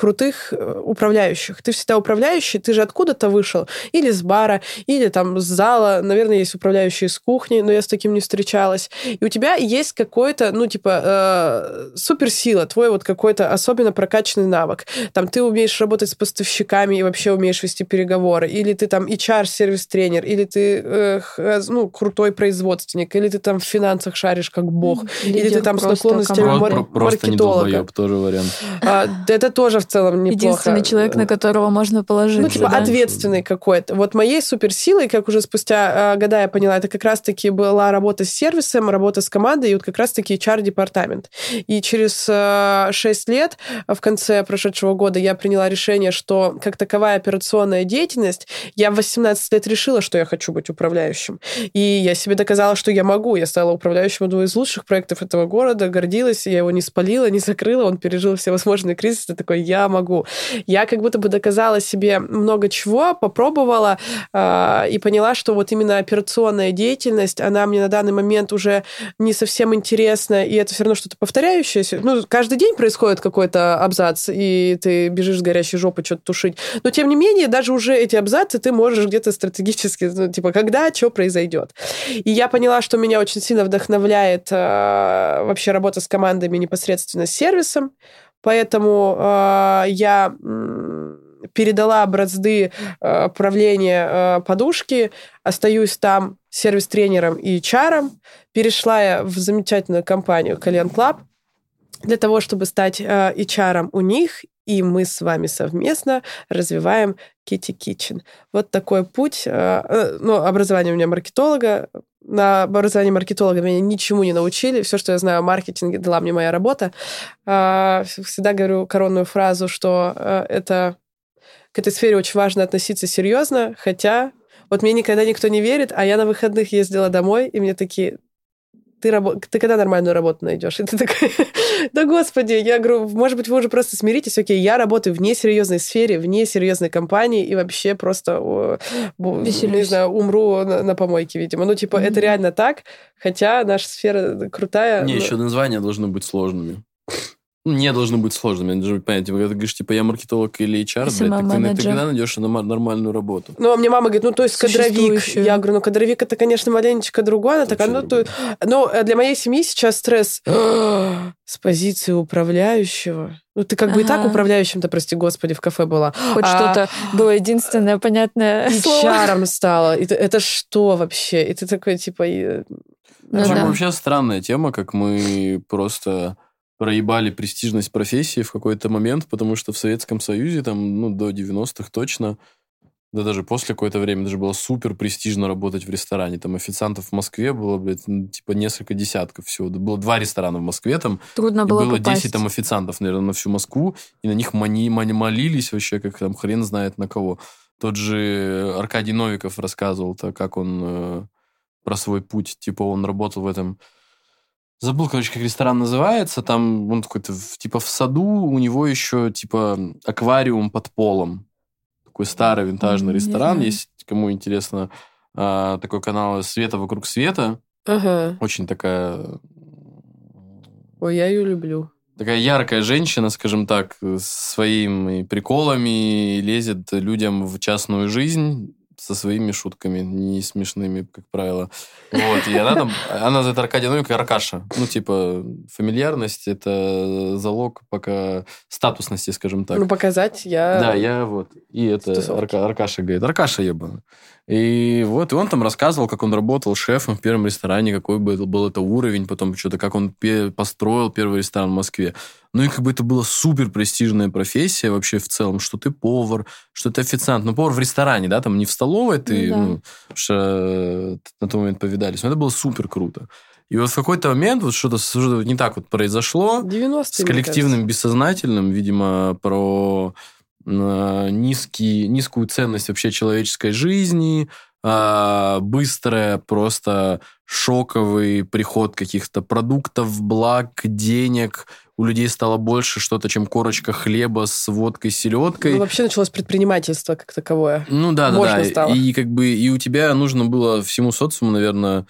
крутых э, управляющих. Ты всегда управляющий, ты же откуда-то вышел. Или с бара, или там с зала. Наверное, есть управляющие с кухни, но я с таким не встречалась. И у тебя есть какой-то, ну, типа, э, суперсила, твой вот какой-то особенно прокачанный навык. Там ты умеешь работать с поставщиками и вообще умеешь вести переговоры. Или ты там HR-сервис-тренер, или ты, э, э, ну, крутой производственник, или ты там в финансах шаришь как бог, Лидер или ты там с наклонностями мар- просто маркетолога. тоже вариант. А, это тоже в целом неплохо. Единственный человек, на которого можно положиться. Ну, типа, да? ответственный какой-то. Вот моей суперсилой, как уже спустя э, года я поняла, это как раз-таки была работа с сервисом, работа с командой, и вот как раз-таки HR-департамент. И через э, 6 лет, в конце прошедшего года, я приняла решение, что как таковая операционная деятельность, я в 18 лет решила, что я хочу быть управляющим. И я себе доказала, что я могу. Я стала управляющим одного из лучших проектов этого города, гордилась, я его не спалила, не закрыла, он пережил все возможные кризисы. Такой, я могу. Я как будто бы доказала себе много чего, попробовала э, и поняла, что вот именно операционная деятельность, она мне на данный момент уже не совсем интересна, и это все равно что-то повторяющееся. Ну, каждый день происходит какой-то абзац, и ты бежишь с горящей жопы что-то тушить. Но, тем не менее, даже уже эти абзацы ты можешь где-то стратегически, ну, типа, когда, что произойдет. И я поняла, что меня очень сильно вдохновляет э, вообще работа с командами непосредственно с сервисом, Поэтому э, я передала бразды э, правления э, подушки, остаюсь там сервис-тренером и чаром. Перешла я в замечательную компанию Кальян Club для того, чтобы стать э, HR у них и мы с вами совместно развиваем Kitty Kitchen. Вот такой путь. Э, э, ну, образование у меня маркетолога. На образовании маркетолога меня ничему не научили. Все, что я знаю о маркетинге, дала мне моя работа. А, всегда говорю коронную фразу, что э, это к этой сфере очень важно относиться серьезно, хотя вот мне никогда никто не верит, а я на выходных ездила домой, и мне такие, ты, раб... ты когда нормальную работу найдешь? И ты такой, да господи, я говорю, может быть, вы уже просто смиритесь, окей, я работаю в несерьезной сфере, в несерьезной компании, и вообще просто, Веселюсь. не знаю, умру на, на помойке, видимо. Ну, типа, mm-hmm. это реально так, хотя наша сфера крутая. Не, но... еще названия должны быть сложными. Не должно быть сложным. Я должен быть понятие. Когда ты говоришь, типа, я маркетолог или HR, блядь, так ты, ты когда найдешь нормальную работу? Ну, а мне мама говорит, ну, то есть кадровик. Я говорю, ну, кадровик это, конечно, маленечко другое. Она такая, ну, то... ну, для моей семьи сейчас стресс с позиции управляющего. Ну, ты как бы и так управляющим-то, прости господи, в кафе была. Хоть а... что-то было единственное понятное слово. HR стало. Это, это что вообще? И ты такой, типа... И... Ну, да. Вообще странная тема, как мы просто проебали престижность профессии в какой-то момент, потому что в Советском Союзе, там, ну, до 90-х точно, да даже после какое-то время даже было супер престижно работать в ресторане. Там официантов в Москве было, блядь, типа несколько десятков всего. Было два ресторана в Москве там. Трудно было было попасть. 10 там официантов, наверное, на всю Москву. И на них мани, мани, молились вообще, как там хрен знает на кого. Тот же Аркадий Новиков рассказывал-то, как он э, про свой путь. Типа он работал в этом Забыл, короче, как ресторан называется. Там он какой-то, типа, в саду у него еще, типа, аквариум под полом. Такой старый винтажный ресторан. Есть, кому интересно, а, такой канал «Света вокруг света». Ага. Очень такая... Ой, я ее люблю. Такая яркая женщина, скажем так, с своими приколами лезет людям в частную жизнь со своими шутками, не смешными, как правило. Вот, и она там, она называет Аркадия Новика Аркаша. Ну, типа, фамильярность – это залог пока статусности, скажем так. Ну, показать я... Да, я вот. И это Арка, Аркаша говорит, Аркаша ебаный. И вот, и он там рассказывал, как он работал шефом в первом ресторане, какой был, был это уровень, потом что-то, как он построил первый ресторан в Москве. Ну и как бы это была супер престижная профессия вообще в целом, что ты повар, что ты официант. Ну, повар в ресторане, да, там не в столовой ты, ну, да. ну э, на тот момент повидались. Но это было супер круто. И вот в какой-то момент вот что-то, что не так вот произошло. 90 с коллективным бессознательным, видимо, про низкий, низкую ценность вообще человеческой жизни, а, быстрая, просто шоковый приход каких-то продуктов, благ, денег. У людей стало больше что-то, чем корочка хлеба с водкой, селедкой. Ну, вообще началось предпринимательство как таковое. Ну да, да, да. Стало. И как бы и у тебя нужно было всему социуму, наверное,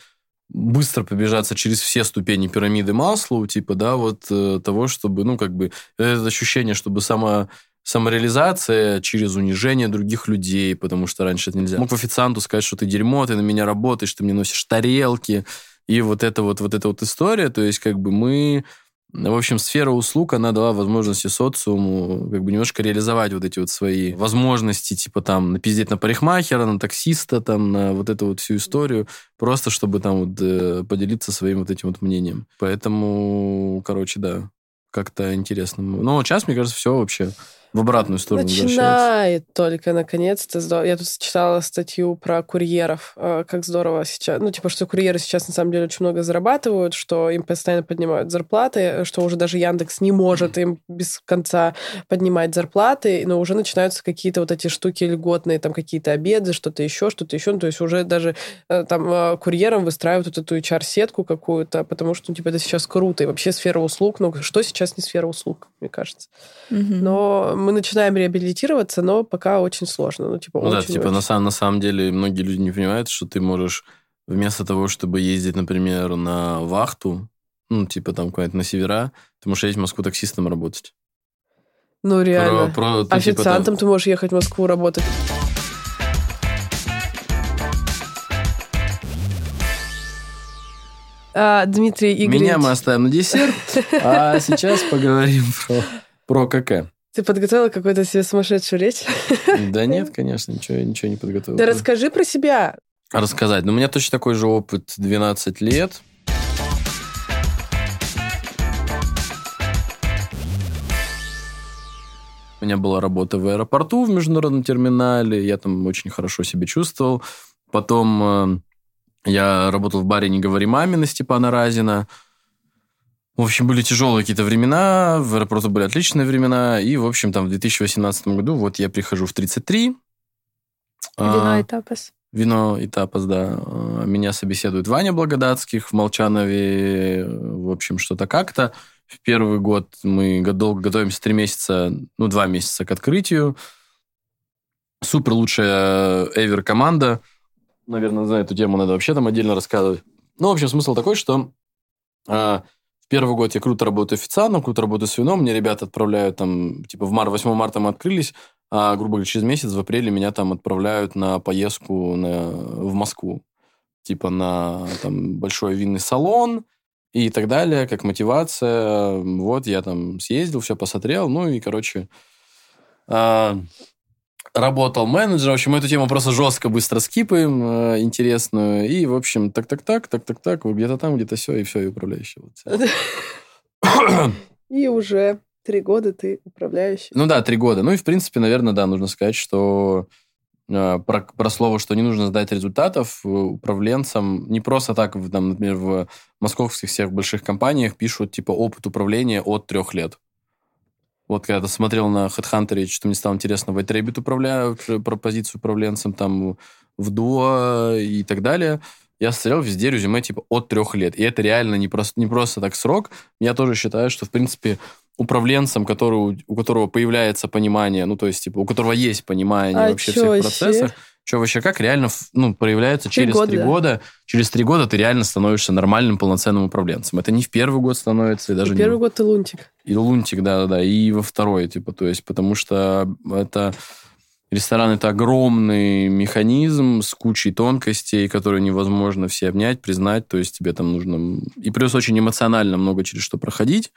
быстро побежаться через все ступени пирамиды Маслоу, типа, да, вот э, того, чтобы, ну, как бы, это ощущение, чтобы сама самореализация через унижение других людей, потому что раньше это нельзя. Мог официанту сказать, что ты дерьмо, ты на меня работаешь, ты мне носишь тарелки, и вот эта вот, вот эта вот история, то есть как бы мы... В общем, сфера услуг, она дала возможности социуму как бы немножко реализовать вот эти вот свои возможности, типа там напиздеть на парикмахера, на таксиста, там на вот эту вот всю историю, просто чтобы там вот э, поделиться своим вот этим вот мнением. Поэтому, короче, да, как-то интересно. Но сейчас, мне кажется, все вообще в обратную сторону Начинает только, наконец-то. Я тут читала статью про курьеров, э, как здорово сейчас... Ну, типа, что курьеры сейчас, на самом деле, очень много зарабатывают, что им постоянно поднимают зарплаты, что уже даже Яндекс не может им без конца поднимать зарплаты, но уже начинаются какие-то вот эти штуки льготные, там какие-то обеды, что-то еще, что-то еще. Ну, то есть уже даже э, там э, курьерам выстраивают вот эту HR-сетку какую-то, потому что, ну, типа, это сейчас круто. И вообще сфера услуг, ну, что сейчас не сфера услуг, мне кажется. Mm-hmm. Но мы начинаем реабилитироваться, но пока очень сложно. Ну, типа, ну очень, да, типа, очень. На, самом, на самом деле многие люди не понимают, что ты можешь вместо того, чтобы ездить, например, на вахту, ну, типа там куда-нибудь на севера, ты можешь ездить в Москву таксистом работать. Ну, реально. Про, про, ты, Официантом типа, там... ты можешь ехать в Москву работать. А, Дмитрий Игоревич. Меня мы оставим на десерт, а сейчас поговорим про, про КК. Ты подготовила какую-то себе сумасшедшую речь? Да нет, конечно, ничего, ничего не подготовил. Да расскажи про себя. Рассказать. Ну, у меня точно такой же опыт 12 лет. У меня была работа в аэропорту в международном терминале, я там очень хорошо себя чувствовал. Потом э, я работал в баре «Не говори маме» на Степана Разина. В общем, были тяжелые какие-то времена, в аэропорту были отличные времена, и, в общем, там в 2018 году вот я прихожу в 33. Вино и тапас. Вино и тапас, да. А, меня собеседует Ваня Благодатских в Молчанове, в общем, что-то как-то. В первый год мы долго готовимся, три месяца, ну, два месяца к открытию. Супер лучшая эвер команда. Наверное, за эту тему надо вообще там отдельно рассказывать. Ну, в общем, смысл такой, что в первый год я круто работаю официантом, круто работаю с вином. Мне ребята отправляют там, типа, в мар 8 марта мы открылись, а, грубо говоря, через месяц, в апреле, меня там отправляют на поездку на, в Москву. Типа на там, большой винный салон, и так далее, как мотивация. Вот я там съездил, все посмотрел, ну и, короче, э, работал менеджером. В общем, мы эту тему просто жестко быстро скипаем, э, интересную. И, в общем, так-так-так, так-так-так, вот где-то там, где-то все, и все, и управляющий. Вот. И уже три года ты управляющий. Ну да, три года. Ну и, в принципе, наверное, да, нужно сказать, что Э, про, про слово, что не нужно сдать результатов, э, управленцам не просто так, там, например, в московских всех больших компаниях пишут, типа, опыт управления от трех лет. Вот когда ты смотрел на HeadHunter, что мне стало интересно, в White управляют э, про позицию управленцем, там, в Duo и так далее. Я смотрел везде резюме, типа, от трех лет. И это реально не просто, не просто так срок. Я тоже считаю, что, в принципе, управленцем, который, у которого появляется понимание, ну, то есть, типа, у которого есть понимание а вообще всех вообще? Что вообще как реально ну, проявляется три через три года. года. Через три года ты реально становишься нормальным полноценным управленцем. Это не в первый год становится, и даже и не... первый год ты лунтик. И лунтик, да-да-да, и во второй, типа, то есть, потому что это... Ресторан – это огромный механизм с кучей тонкостей, которые невозможно все обнять, признать. То есть тебе там нужно... И плюс очень эмоционально много через что проходить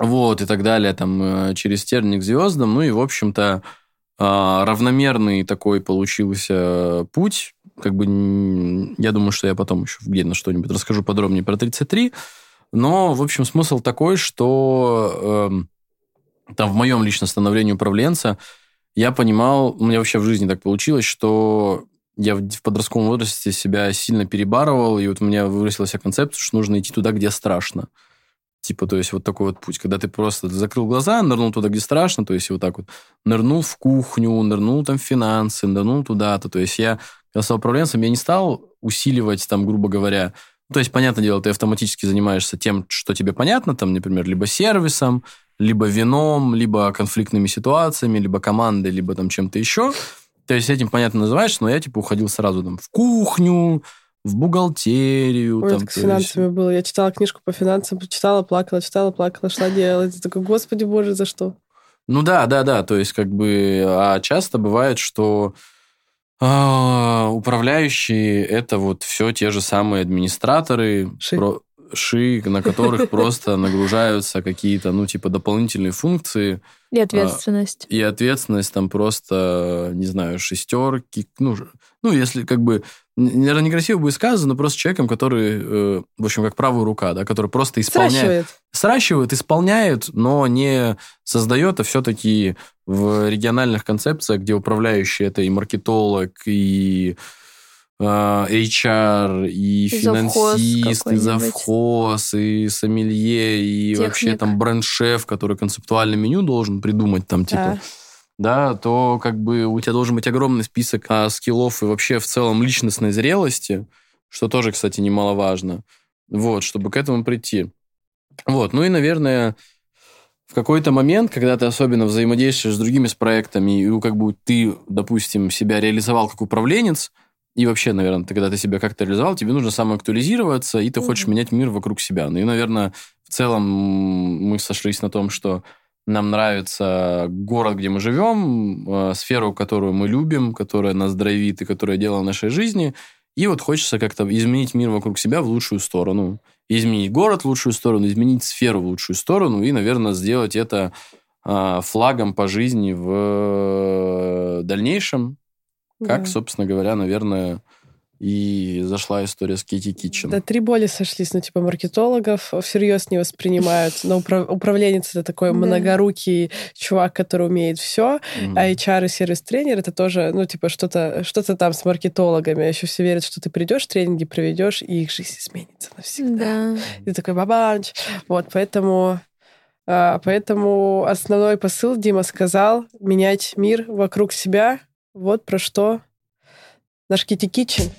вот, и так далее, там, э, через терник звездам. Ну и, в общем-то, а, равномерный такой получился путь. Как бы, я думаю, что я потом еще где-то что-нибудь расскажу подробнее про 33. Но, в общем, смысл такой, что э, там в моем личном становлении управленца я понимал, у меня вообще в жизни так получилось, что я в подростковом возрасте себя сильно перебарывал, и вот у меня выросла концепция, что нужно идти туда, где страшно. Типа, то есть вот такой вот путь, когда ты просто закрыл глаза, нырнул туда, где страшно, то есть вот так вот нырнул в кухню, нырнул там в финансы, нырнул туда-то. То есть я, когда стал управленцем, я не стал усиливать там, грубо говоря, то есть, понятное дело, ты автоматически занимаешься тем, что тебе понятно, там, например, либо сервисом, либо вином, либо конфликтными ситуациями, либо командой, либо там чем-то еще. То есть этим, понятно, называешь, но я, типа, уходил сразу там в кухню, в бухгалтерию. Ой, там, это с финансами есть... было. Я читала книжку по финансам, читала, плакала, читала, плакала, шла делать. Я такой, господи боже, за что? Ну да, да, да. То есть как бы... А часто бывает, что а, управляющие это вот все те же самые администраторы, Ши. Про, ши, на которых просто нагружаются какие-то, ну, типа, дополнительные функции. И ответственность. И ответственность там просто, не знаю, шестерки. Ну, ну если как бы наверное, некрасиво будет сказано, но просто человеком, который, э, в общем, как правая рука, да, который просто исполняет... Сращивает. Сращивает, исполняет, но не создает, а все-таки в региональных концепциях, где управляющий это и маркетолог, и HR, и, финансист, и завхоз, и сомелье, и Техник. вообще там бренд-шеф, который концептуальное меню должен придумать там, типа... Да да, то как бы у тебя должен быть огромный список а, скиллов и вообще в целом личностной зрелости, что тоже, кстати, немаловажно, вот, чтобы к этому прийти. Вот, ну и, наверное, в какой-то момент, когда ты особенно взаимодействуешь с другими с проектами, и как бы ты, допустим, себя реализовал как управленец, и вообще, наверное, ты, когда ты себя как-то реализовал, тебе нужно самоактуализироваться, и ты mm-hmm. хочешь менять мир вокруг себя. Ну и, наверное, в целом мы сошлись на том, что нам нравится город, где мы живем, э, сферу, которую мы любим, которая нас драйвит и которая делала в нашей жизни. И вот хочется как-то изменить мир вокруг себя в лучшую сторону. Изменить город в лучшую сторону, изменить сферу в лучшую сторону и, наверное, сделать это э, флагом по жизни в дальнейшем. Как, да. собственно говоря, наверное, и зашла история с Kitty Kitchen. Да, три боли сошлись, ну, типа, маркетологов всерьез не воспринимают, но управ... управленец — это такой многорукий чувак, который умеет все, mm-hmm. а HR и сервис-тренер — это тоже, ну, типа, что-то что там с маркетологами. Еще все верят, что ты придешь, тренинги проведешь, и их жизнь изменится навсегда. Да. И ты такой бабанч. Вот, поэтому а, Поэтому основной посыл Дима сказал — менять мир вокруг себя. Вот про что наш Kitty Kitchen.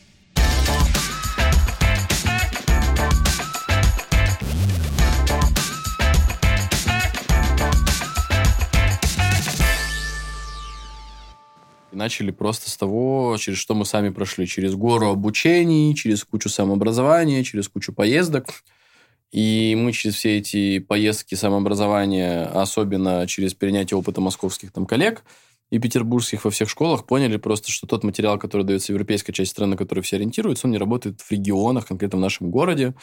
И начали просто с того, через что мы сами прошли. Через гору обучений, через кучу самообразования, через кучу поездок. И мы через все эти поездки самообразования, особенно через перенятие опыта московских там коллег и петербургских во всех школах, поняли просто, что тот материал, который дается европейской части страны, на который все ориентируются, он не работает в регионах, конкретно в нашем городе.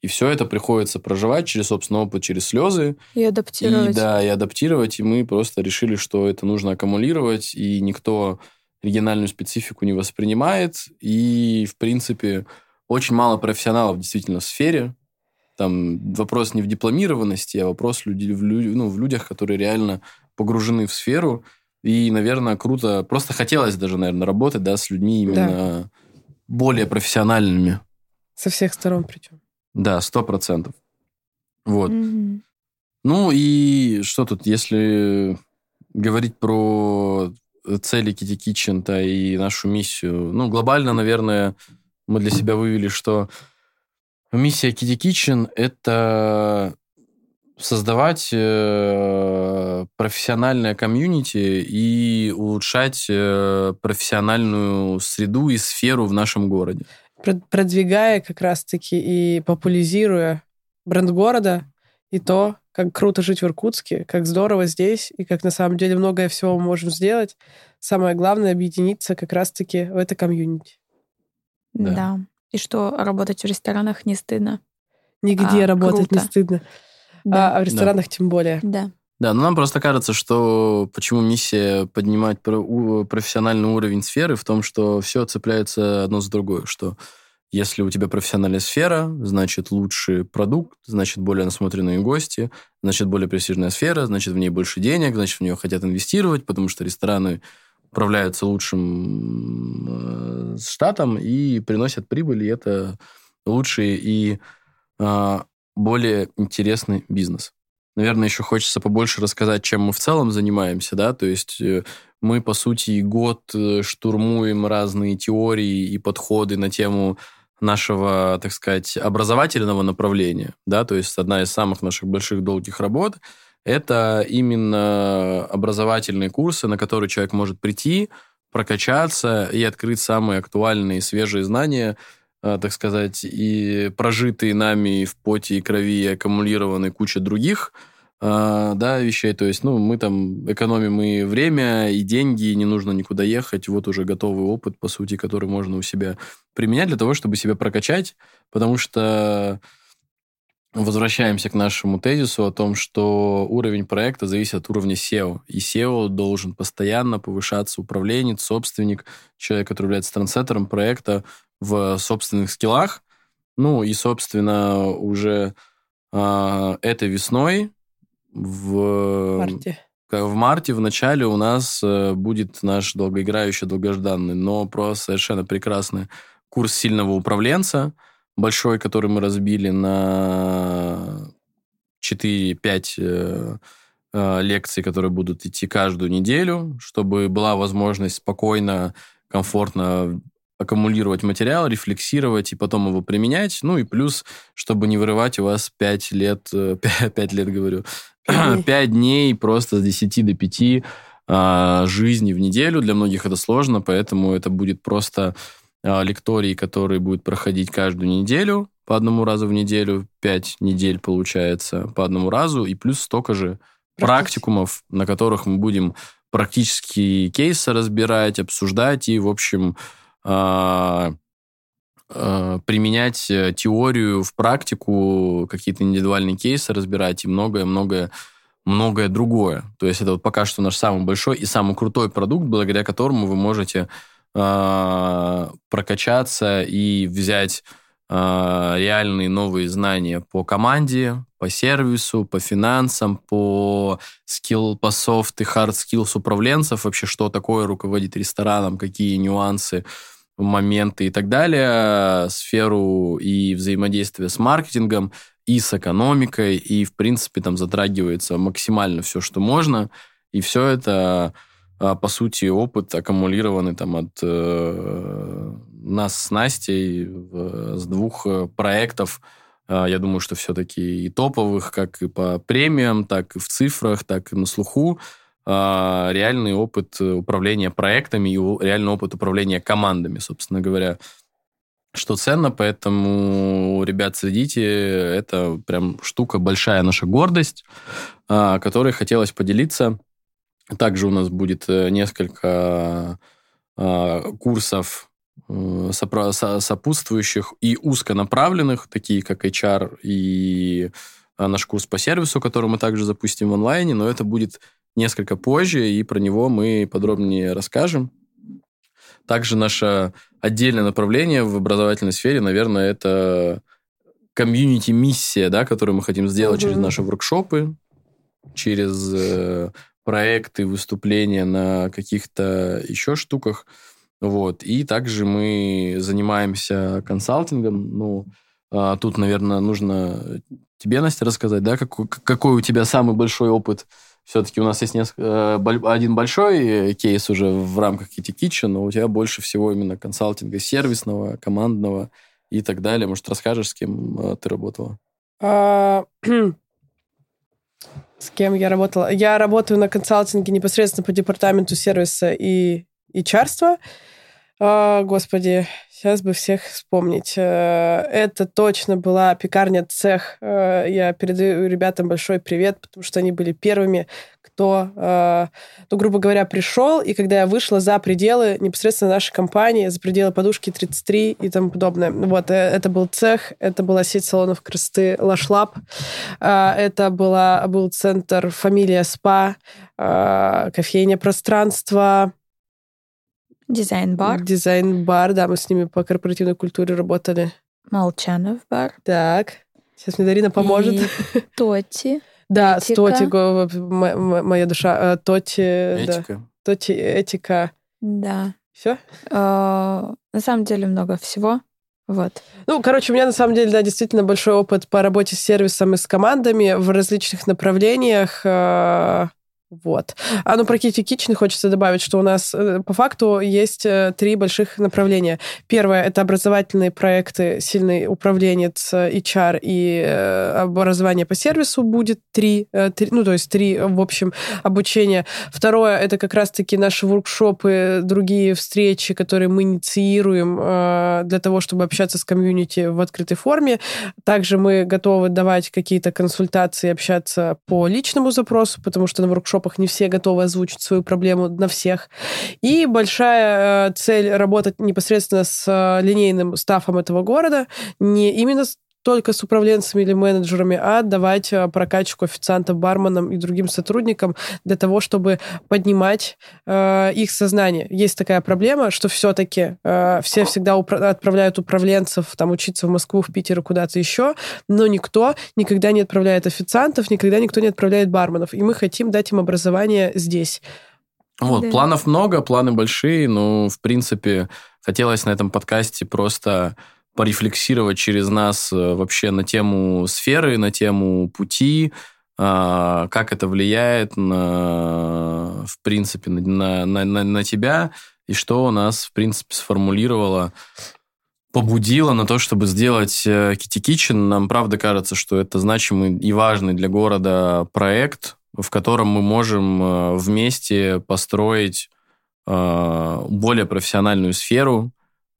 И все это приходится проживать через собственный опыт, через слезы. И адаптировать. И, да, и адаптировать. И мы просто решили, что это нужно аккумулировать, и никто региональную специфику не воспринимает. И, в принципе, очень мало профессионалов действительно в сфере. Там вопрос не в дипломированности, а вопрос люди, в, ну, в людях, которые реально погружены в сферу. И, наверное, круто. Просто хотелось даже, наверное, работать да, с людьми именно да. более профессиональными. Со всех сторон причем. Да, сто процентов. Вот. Mm-hmm. Ну и что тут, если говорить про цели Kitty Kitchen -то и нашу миссию, ну, глобально, наверное, мы для себя вывели, что миссия Kitty Kitchen — это создавать э, профессиональное комьюнити и улучшать э, профессиональную среду и сферу в нашем городе продвигая как раз-таки и популяризируя бренд города и то, как круто жить в Иркутске, как здорово здесь, и как на самом деле многое всего мы можем сделать. Самое главное — объединиться как раз-таки в это комьюнити. Да. да. И что работать в ресторанах не стыдно. Нигде а, работать круто. не стыдно. Да. А, а в ресторанах да. тем более. Да. Да, но нам просто кажется, что почему миссия поднимать профессиональный уровень сферы в том, что все цепляется одно с другой, что если у тебя профессиональная сфера, значит лучший продукт, значит более насмотренные гости, значит более престижная сфера, значит в ней больше денег, значит в нее хотят инвестировать, потому что рестораны управляются лучшим э, штатом и приносят прибыль, и это лучший и э, более интересный бизнес. Наверное, еще хочется побольше рассказать, чем мы в целом занимаемся, да, то есть э, мы, по сути, год э, штурмуем разные теории и подходы на тему нашего, так сказать, образовательного направления, да, то есть одна из самых наших больших долгих работ это именно образовательные курсы, на которые человек может прийти, прокачаться и открыть самые актуальные свежие знания, так сказать, и прожитые нами в поте и крови, и аккумулированные куча других э, да, вещей. То есть, ну, мы там экономим и время, и деньги, и не нужно никуда ехать. Вот уже готовый опыт, по сути, который можно у себя применять для того, чтобы себя прокачать, потому что возвращаемся к нашему тезису о том, что уровень проекта зависит от уровня SEO. И SEO должен постоянно повышаться управленец, собственник, человек, который является трансеттером проекта в собственных скиллах. Ну и, собственно, уже э, этой весной в марте. В марте, в начале у нас э, будет наш долгоиграющий, долгожданный, но просто совершенно прекрасный курс сильного управленца, большой, который мы разбили на 4-5 э, э, лекций, которые будут идти каждую неделю, чтобы была возможность спокойно, комфортно аккумулировать материал, рефлексировать и потом его применять. Ну и плюс, чтобы не вырывать у вас 5 лет, 5, 5 лет, говорю, 5 дней просто с 10 до 5 а, жизни в неделю. Для многих это сложно, поэтому это будет просто а, лекторий, который будет проходить каждую неделю по одному разу в неделю. 5 недель получается по одному разу. И плюс столько же практикумов, на которых мы будем практически кейсы разбирать, обсуждать и, в общем, Э, применять э, теорию в практику, какие-то индивидуальные кейсы разбирать и многое-многое многое другое. То есть это вот пока что наш самый большой и самый крутой продукт, благодаря которому вы можете э, прокачаться и взять э, реальные новые знания по команде, по сервису, по финансам, по скилл, по софт и хард skills управленцев, вообще что такое руководить рестораном, какие нюансы, моменты и так далее, сферу и взаимодействие с маркетингом, и с экономикой, и, в принципе, там затрагивается максимально все, что можно, и все это, а, по сути, опыт аккумулированный там от э, нас с Настей в, с двух э, проектов, а, я думаю, что все-таки и топовых, как и по премиям, так и в цифрах, так и на слуху, а, реальный опыт управления проектами и реальный опыт управления командами, собственно говоря что ценно, поэтому, ребят, следите, это прям штука большая наша гордость, а, которой хотелось поделиться. Также у нас будет э, несколько а, курсов э, сопутствующих и узконаправленных, такие как HR и наш курс по сервису, который мы также запустим в онлайне, но это будет несколько позже, и про него мы подробнее расскажем. Также наше отдельное направление в образовательной сфере, наверное, это комьюнити-миссия, да, которую мы хотим сделать mm-hmm. через наши воркшопы, через э, проекты, выступления на каких-то еще штуках. Вот. И также мы занимаемся консалтингом. Ну, а тут, наверное, нужно тебе, Настя, рассказать, да, какой, какой у тебя самый большой опыт все-таки у нас есть несколько, э, один большой кейс уже в рамках Kitty Kitchen, но у тебя больше всего именно консалтинга сервисного, командного и так далее. Может, расскажешь, с кем э, ты работала? А, с кем я работала? Я работаю на консалтинге непосредственно по департаменту сервиса и и чарства. А, господи, сейчас бы всех вспомнить. Э, это точно была пекарня «Цех». Э, я передаю ребятам большой привет, потому что они были первыми, кто, ну, грубо говоря, пришел, и когда я вышла за пределы непосредственно нашей компании, за пределы подушки 33 и тому подобное. Вот, это был цех, это была сеть салонов красоты «Лашлаб», это была, был центр «Фамилия СПА», кофейня «Пространство», Дизайн-бар. Дизайн-бар, да, мы с ними по корпоративной культуре работали. Молчанов бар. Так, сейчас мне Дарина поможет. И Тоти. Да, с Тоти, моя душа. Э, Тоти, Этика. Тоти, этика. Да. Все? А, на самом деле много всего. Вот. Ну, короче, у меня на самом деле, да, действительно большой опыт по работе с сервисом и с командами в различных направлениях. Вот. А ну про Kitty Kitchen хочется добавить, что у нас э, по факту есть э, три больших направления. Первое — это образовательные проекты, сильный управленец, HR и э, образование по сервису будет три, три, ну то есть три, в общем, обучения. Второе — это как раз-таки наши воркшопы, другие встречи, которые мы инициируем для того, чтобы общаться с комьюнити в открытой форме. Также мы готовы давать какие-то консультации, общаться по личному запросу, потому что на воркшоп воркшопах не все готовы озвучить свою проблему на всех. И большая э, цель работать непосредственно с э, линейным стафом этого города, не именно только с управленцами или менеджерами, а давать э, прокачку официантам, барменам и другим сотрудникам для того, чтобы поднимать э, их сознание. Есть такая проблема, что все-таки э, все всегда упра- отправляют управленцев там учиться в Москву, в Питер и куда-то еще, но никто никогда не отправляет официантов, никогда никто не отправляет барменов. И мы хотим дать им образование здесь. Вот, да. планов много, планы большие, но, в принципе, хотелось на этом подкасте просто порефлексировать через нас э, вообще на тему сферы, на тему пути, а, как это влияет на, в принципе, на, на, на, на тебя, и что у нас, в принципе, сформулировало, побудило на то, чтобы сделать Kitty э, Kitchen. Нам, правда, кажется, что это значимый и важный для города проект, в котором мы можем э, вместе построить более профессиональную сферу,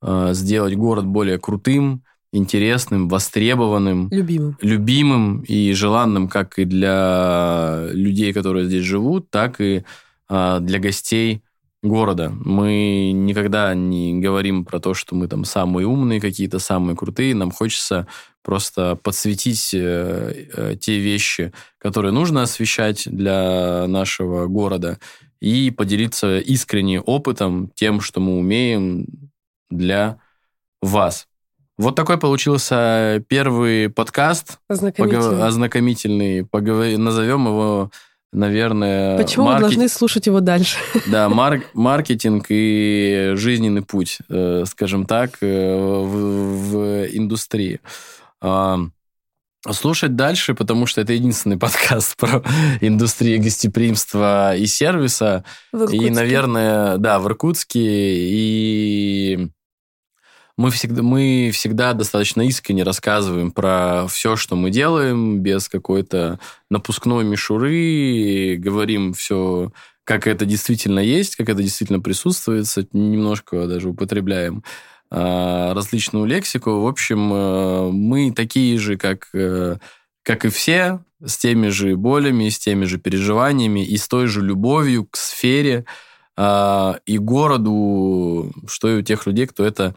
сделать город более крутым, интересным, востребованным, любимым. любимым и желанным как и для людей, которые здесь живут, так и э, для гостей города. Мы никогда не говорим про то, что мы там самые умные какие-то, самые крутые. Нам хочется просто подсветить э, те вещи, которые нужно освещать для нашего города, и поделиться искренне опытом, тем, что мы умеем для вас. Вот такой получился первый подкаст. Ознакомительный. Ознакомительный. Поговор... Назовем его, наверное... Почему маркет... вы должны слушать его дальше? Да, марк... маркетинг и жизненный путь, э, скажем так, э, в, в индустрии. Слушать дальше, потому что это единственный подкаст про индустрию гостеприимства и сервиса. И, наверное, да, в Иркутске. И мы всегда, мы всегда достаточно искренне рассказываем про все, что мы делаем, без какой-то напускной мишуры, говорим все, как это действительно есть, как это действительно присутствует, немножко даже употребляем а, различную лексику. В общем, э, мы такие же, как, э, как и все, с теми же болями, с теми же переживаниями и с той же любовью к сфере а, и городу, что и у тех людей, кто это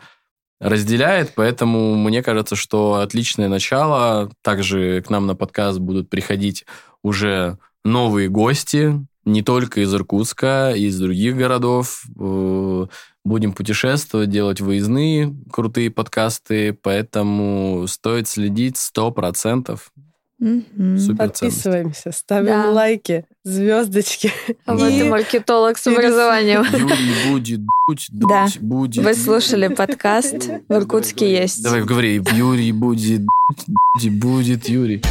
разделяет, поэтому мне кажется, что отличное начало. Также к нам на подкаст будут приходить уже новые гости, не только из Иркутска, из других городов. Э, будем путешествовать, делать выездные крутые подкасты, поэтому стоит следить 100%. Угу. Подписываемся, ставим да. лайки, звездочки. А вот и маркетолог с образованием. Юрий будет дуть, дуть да. будет. Вы слушали подкаст. В Иркутске есть. Давай, говори. Юрий будет дуть дуть, будет Юрий.